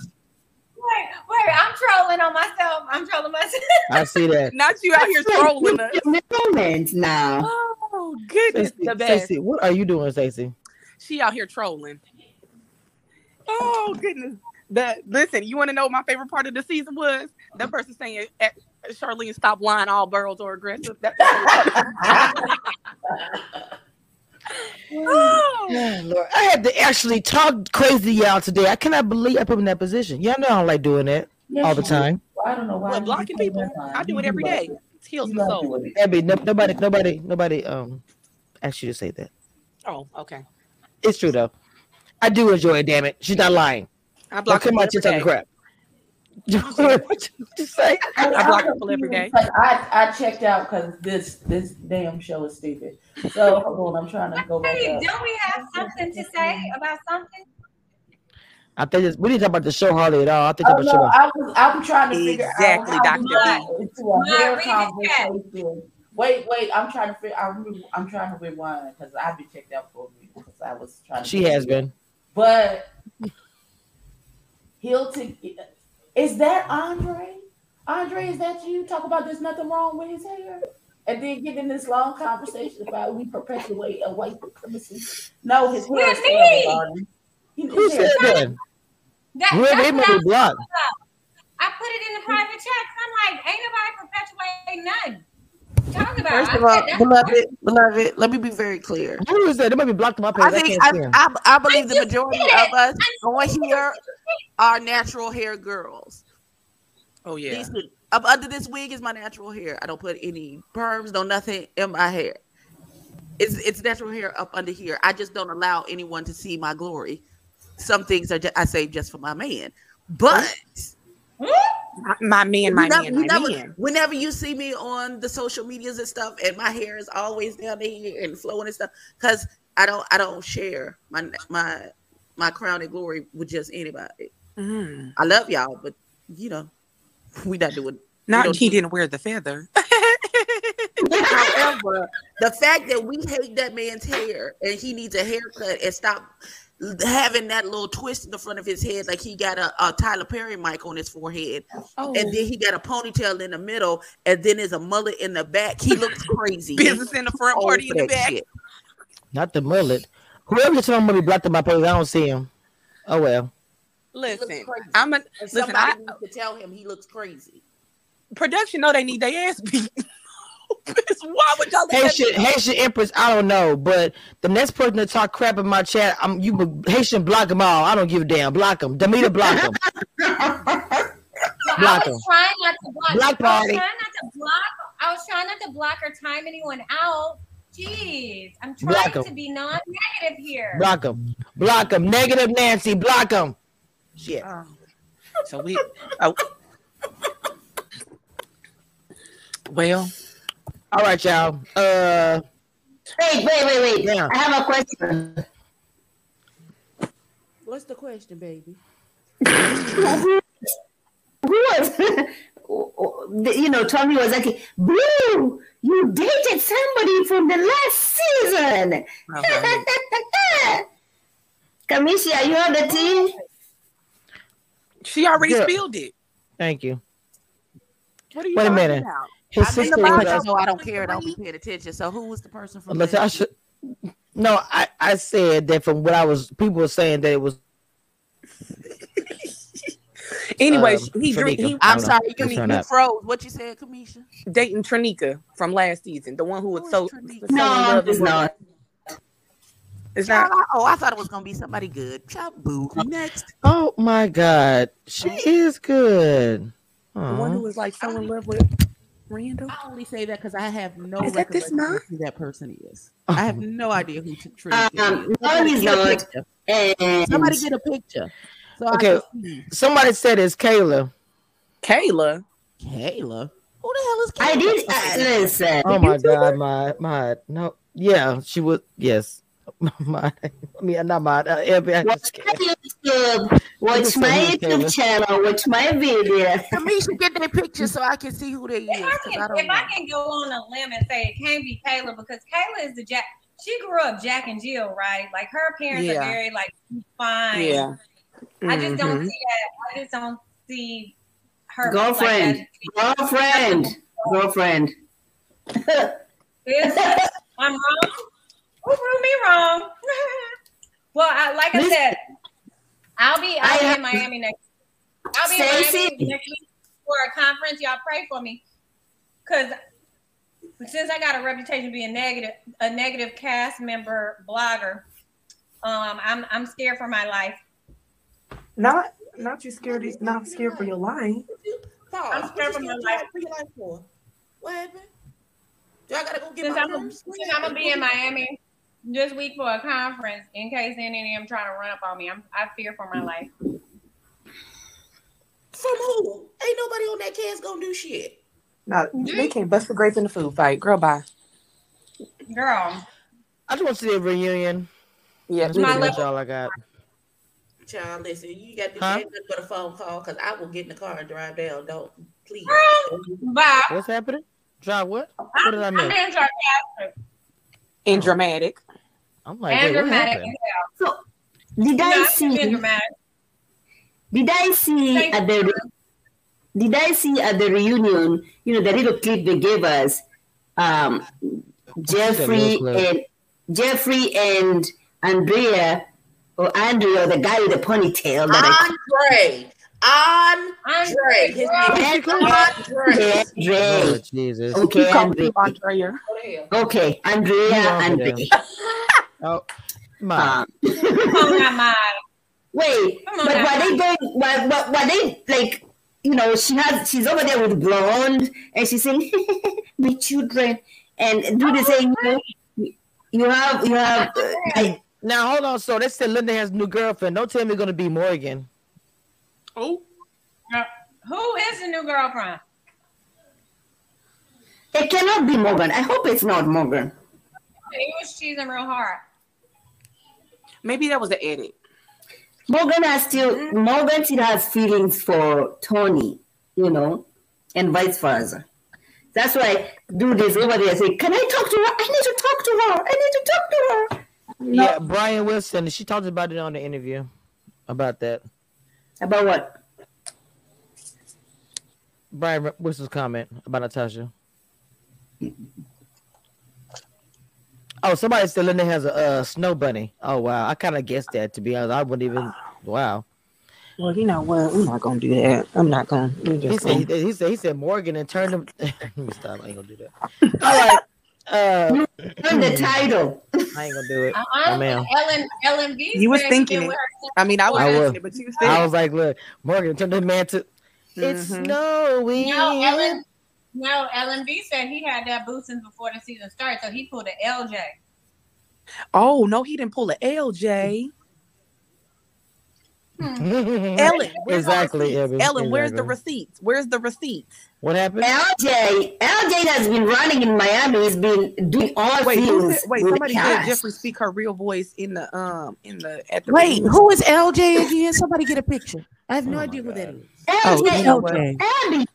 Wait, wait, I'm trolling on myself. I'm trolling myself. I see that. [LAUGHS] Not you out here trolling us. Moment now. Oh goodness, Stacey, the best. Stacey, what are you doing, Stacey? She out here trolling. Oh goodness. The listen, you want to know what my favorite part of the season was? That person saying Charlene stop lying, all girls are aggressive. That, oh, [LAUGHS] Lord, I had to actually talk crazy to y'all today. I cannot believe I put in that position. Y'all know I don't like doing that Yes, all the time. do. I don't know why. well, you blocking people. I do it every day. like day. it. It heals the soul. Abby, no, nobody, nobody, nobody um asked you to say that. Oh, okay. It's true though. I do enjoy it. Damn it, she's not lying. I Don't block come people out here every talking day. crap. [LAUGHS] what you say? I block people every day. Like, I, I checked out because this this damn show is stupid. So hold on, I'm trying to go back Hey, don't we have something to say about something? I think it's, we didn't talk about the show hardly at all. I think Oh about no, show. I was I'm trying to figure Exactly, out how Dr. we B. into a Ma, hair read the chat. conversation. Wait, wait, I'm trying to figure. I'm I'm trying to rewind because I've been checked out for a minute because I was trying. to She has it been. But Hilton, is that Andre? Andre, is that you? Talk about there's nothing wrong with his hair, and then get in this long conversation about we perpetuate a white supremacy. No, his hair is With me. terrible. He- Who said that? That, Where that's they what may I, be blocked. I put it in the private chat. I'm like, ain't nobody perpetuating nothing. Talking about. First of all, beloved, beloved, let me be very clear. Who is that? They might be blocked on my page. I I, think can't I, see him. I, I believe the majority of us on here are natural hair girls. Oh yeah. These up under this wig is my natural hair. I don't put any perms, no nothing in my hair. It's it's natural hair up under here. I just don't allow anyone to see my glory. Some things are just, I save just for my man. But My, my man, my never- man, my never- man. whenever you see me on the social medias and stuff, and my hair is always down here and flowing and stuff, because I don't I don't share my my my crown and glory with just anybody. Mm. I love y'all, but you know, we not doing. Not he do- didn't wear the feather. [LAUGHS] However, the fact that we hate that man's hair and he needs a haircut and stop having that little twist in the front of his head, like he got a, a Tyler Perry mic on his forehead, Oh, and then he got a ponytail in the middle, and then there's a mullet in the back. He looks [LAUGHS] crazy. business in the front, party in the back. shit. Not the mullet. Whoever you're talking about be blocked on my page. I don't see him. Oh well. Listen. I'm a And listen. somebody I, needs to tell him he looks crazy. production know they need their ass beat. [LAUGHS] Why would y'all let that Haitian, Haitian Empress, I don't know, but the next person to talk crap in my chat, I'm you would- Haitian block them all. I don't give a damn. Block them. Demeter block them. I Block was 'em. trying not to block. Block I was party. trying not to block. I was trying not to block or time anyone out. Jeez, I'm trying Block 'em. to be non-negative here. Block them. Block them. Negative Nancy, block them. Shit. Oh. So we. Oh. Well, All right, y'all. Uh, Wait, wait, wait, wait. Yeah. I have a question. What's the question, baby? [LAUGHS] Who was, [LAUGHS] you know, Tommy was like, Blue, you dated somebody from the last season. okay. [LAUGHS] Cameshia, you on the team? she already Yeah. spilled it. thank you. What are you Wait a talking minute. about? His I'm in sister the was box, us- so I don't care. I Don't be paying attention. So who was the person from? Unless I should. No, I, I said that from what I was, people were saying that it was. [LAUGHS] Anyway, Um, he drew, he I I'm sorry, you, Just you, up. froze. What you said, Cameshia? dating Trinika from last season, the one who was Who so, so No, love it's not. It's Child, not. Oh, I thought it was gonna be somebody good. Child, boo. Next. Oh my God, she is good. The one who was like so in love with Randall. I only say that because I have no Is that this recollection man? who that person is. I have no idea who t- Trinity is. Um, no, Somebody he's get a not. picture. And Somebody get a picture. So Okay. I can. Somebody said it's Kayla. Kayla. Kayla. Who the hell is Kayla? I Kayla? did listen. Oh my god, my my no, yeah, she was yes. [LAUGHS] My, I mean, not my. Uh, Abby, I Watch just my. YouTube. Watch Listen, my YouTube Taylor. channel. Watch my video. Cameshia, get their picture so I can see who they is. If can, I don't if I can go on a limb and say it can't be Kayla because Kayla is the Jack. She grew up Jack and Jill, right? Like her parents Yeah. are very like fine. Yeah. I just don't Mhm. see that. I just don't see her Girlfriend. Like Girlfriend. Girlfriend. that. Is- I'm wrong. Who proved me wrong? [LAUGHS] well, I, like I said, I'll be I'll I be have- in Miami next. I'll be in Miami next week for a conference. Y'all pray for me, cause since I got a reputation of being negative, a negative cast member blogger, um, I'm I'm scared for my life. Not not you scared not scared for your life. Pause. I'm scared for my life. for your life for? What happened? Do I gotta go get Since my I'm, purse? since I'm gonna be in Miami this week for a conference, in case any of them trying to run up on me, I'm I fear for my life. From who? Ain't nobody on that cast gonna do shit. No, mm-hmm. they can't bust the grapes in the food fight. Girl, bye. Girl, I just want to see a reunion. Yeah, That's pretty my too. much all I got. Child, listen, you got to do Huh? ain't nothing but a phone call because I will get in the car and drive down. Don't please. Girl. bye. What's happening? Drive what? What did I I'm miss? being sarcastic and dramatic. I'm like, and wait, what dramatic. happened? So did I I'm see did I see Thank at the did I see at the reunion, you know, the little clip they gave us, um Jeffrey and Jeffrey and Andrea or Andrea, the guy with the ponytail that Andre. Andre. His name is Andre. I Andre. Oh, Jesus. Okay, Keep calling Andre. you Andrea. Go to hell. Okay, Andrea, Move on to Andrea. Oh, my. Um, Come on, now, my Wait, on but now. were they going? Were, were, were they like? You know, she has. She's over there with blonde, and she's saying, [LAUGHS] "My children," and do the saying, you, know, you have, you have. Uh, I, Now hold on. So they said Lyndon has a new girlfriend. Don't tell me it's gonna be Morgan. Oh, Who is the new girlfriend? it cannot be Morgan. I hope it's not Morgan. He was cheesing real hard. Maybe that was the edit. Morgan has still. Mm-hmm. Morgan still has feelings for Tony. You know, and vice versa. That's why do this over there. Say, can I talk to her? I need to talk to her. I need to talk to her. No. Yeah, Brian Wilson. She talked about it on the interview about that. About what? Brian Wilson's comment about Natasha. Oh, somebody said Lyndon has a uh, snow bunny. Oh wow, I kind of guessed that. To be honest, I wouldn't even. Wow. Well, you know what? We're not gonna do that. I'm not gonna. He said he, he said he said Morgan and turned him. [LAUGHS] Let me stop. I ain't gonna do that. All right. Uh, On the title. I ain't gonna do it. Ma'am. Ellen Ellen V. You was thinking it. I mean, I was I was. listening, but you said I was like, look, Morgan turned the man to. It's Mhm. snowing. No, Ellen. No, LMB said he had that boot since before the season started, so he pulled an LJ. Oh no, he didn't pull an LJ. Hmm. Ellen, [LAUGHS] exactly. the receipts? Abby, Ellen, where's the receipts? Where's the receipts? What happened? LJ, LJ has been running in Miami. He's been doing all Wait, things. said, wait, somebody said cast. Jeffrey speak her real voice in the um in the at the Wait, reunion. who is LJ again? Somebody get a picture. I have no Oh idea who that God. is. Oh, LJ, you know what? LJ. Abby,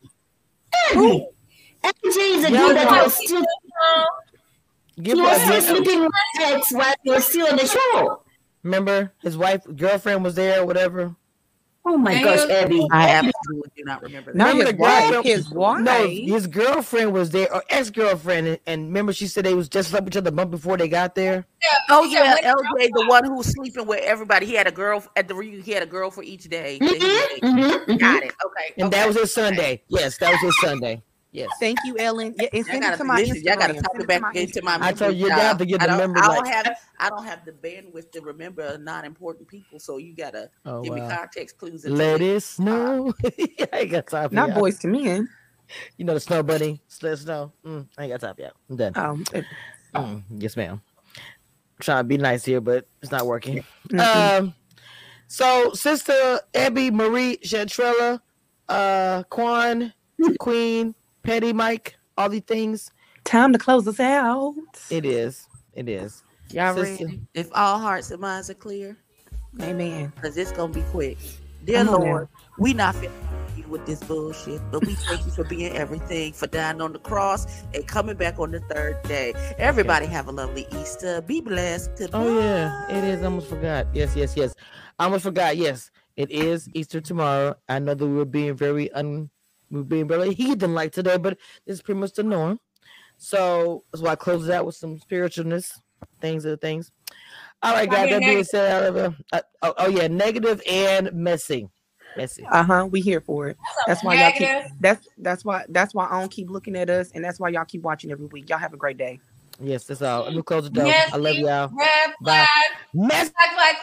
Abby. LJ is a Yeah, dude that was still Give he was still sleeping with ex while he was still on the show. Remember his wife, girlfriend was there, or whatever. Oh my And gosh, he was- Abby. I absolutely do not remember that. Not Remember his wife. His wife. No, his girlfriend was there, or ex girlfriend, and, and remember she said they was just slept each other a month before they got there. Yeah, Oh Yeah, yeah, LJ, the one who was sleeping with everybody. He had a girl at the reunion. He had a girl for each day. that he Mhm, dated. mhm, mhm. Got it. Okay. And okay. that was his Sunday. Yes, that was his Sunday. Yes. Thank you, Ellen. Yeah, and Y'all send it gotta, my listen, y'all gotta talk it back to my into my. I told you, you memory, have to get I the don't- I don't like- have. I don't have the bandwidth to remember not important people. So you gotta Oh give me context clues. into Let it. it snow. [LAUGHS] I ain't got time for Not y'all. boys to men. You know the snow bunny. Let snow. Mm, I ain't got time for y'all. I'm done. Um, Mm, yes, ma'am. trying to be nice here, but it's not working. mm-mm. Um, so sister Abby Marie Chantrella, uh, Quan, Queen, petty, Mike, all these things. Time to close us out. It is. It is. Y'all Sister. ready? If all hearts and minds are clear, Amen. because it's gonna be quick. Dear Come on Lord, we not finna you with this bullshit, but we thank you for being everything, for dying on the cross and coming back on the third day. Everybody have a lovely Easter. Be blessed. Goodbye. Oh yeah, it is. I almost forgot. Yes, yes, yes. I almost forgot. Yes, it is Easter tomorrow. I know that we were being very un, we were being very heathen like today, but this is pretty much the norm. So that's why I close it out with some spiritualness, things of things. All right, Why guys. you're That being said, uh, oh, oh yeah, negative and messy, messy. Uh huh. We here for it. That's why y'all keep. That's that's why that's why I don't keep looking at us, and that's why y'all keep watching every week. Y'all have a great day. Yes, that's all. Let me close the door. I love y'all. Red Bye. flag. Mess. Flag, flag.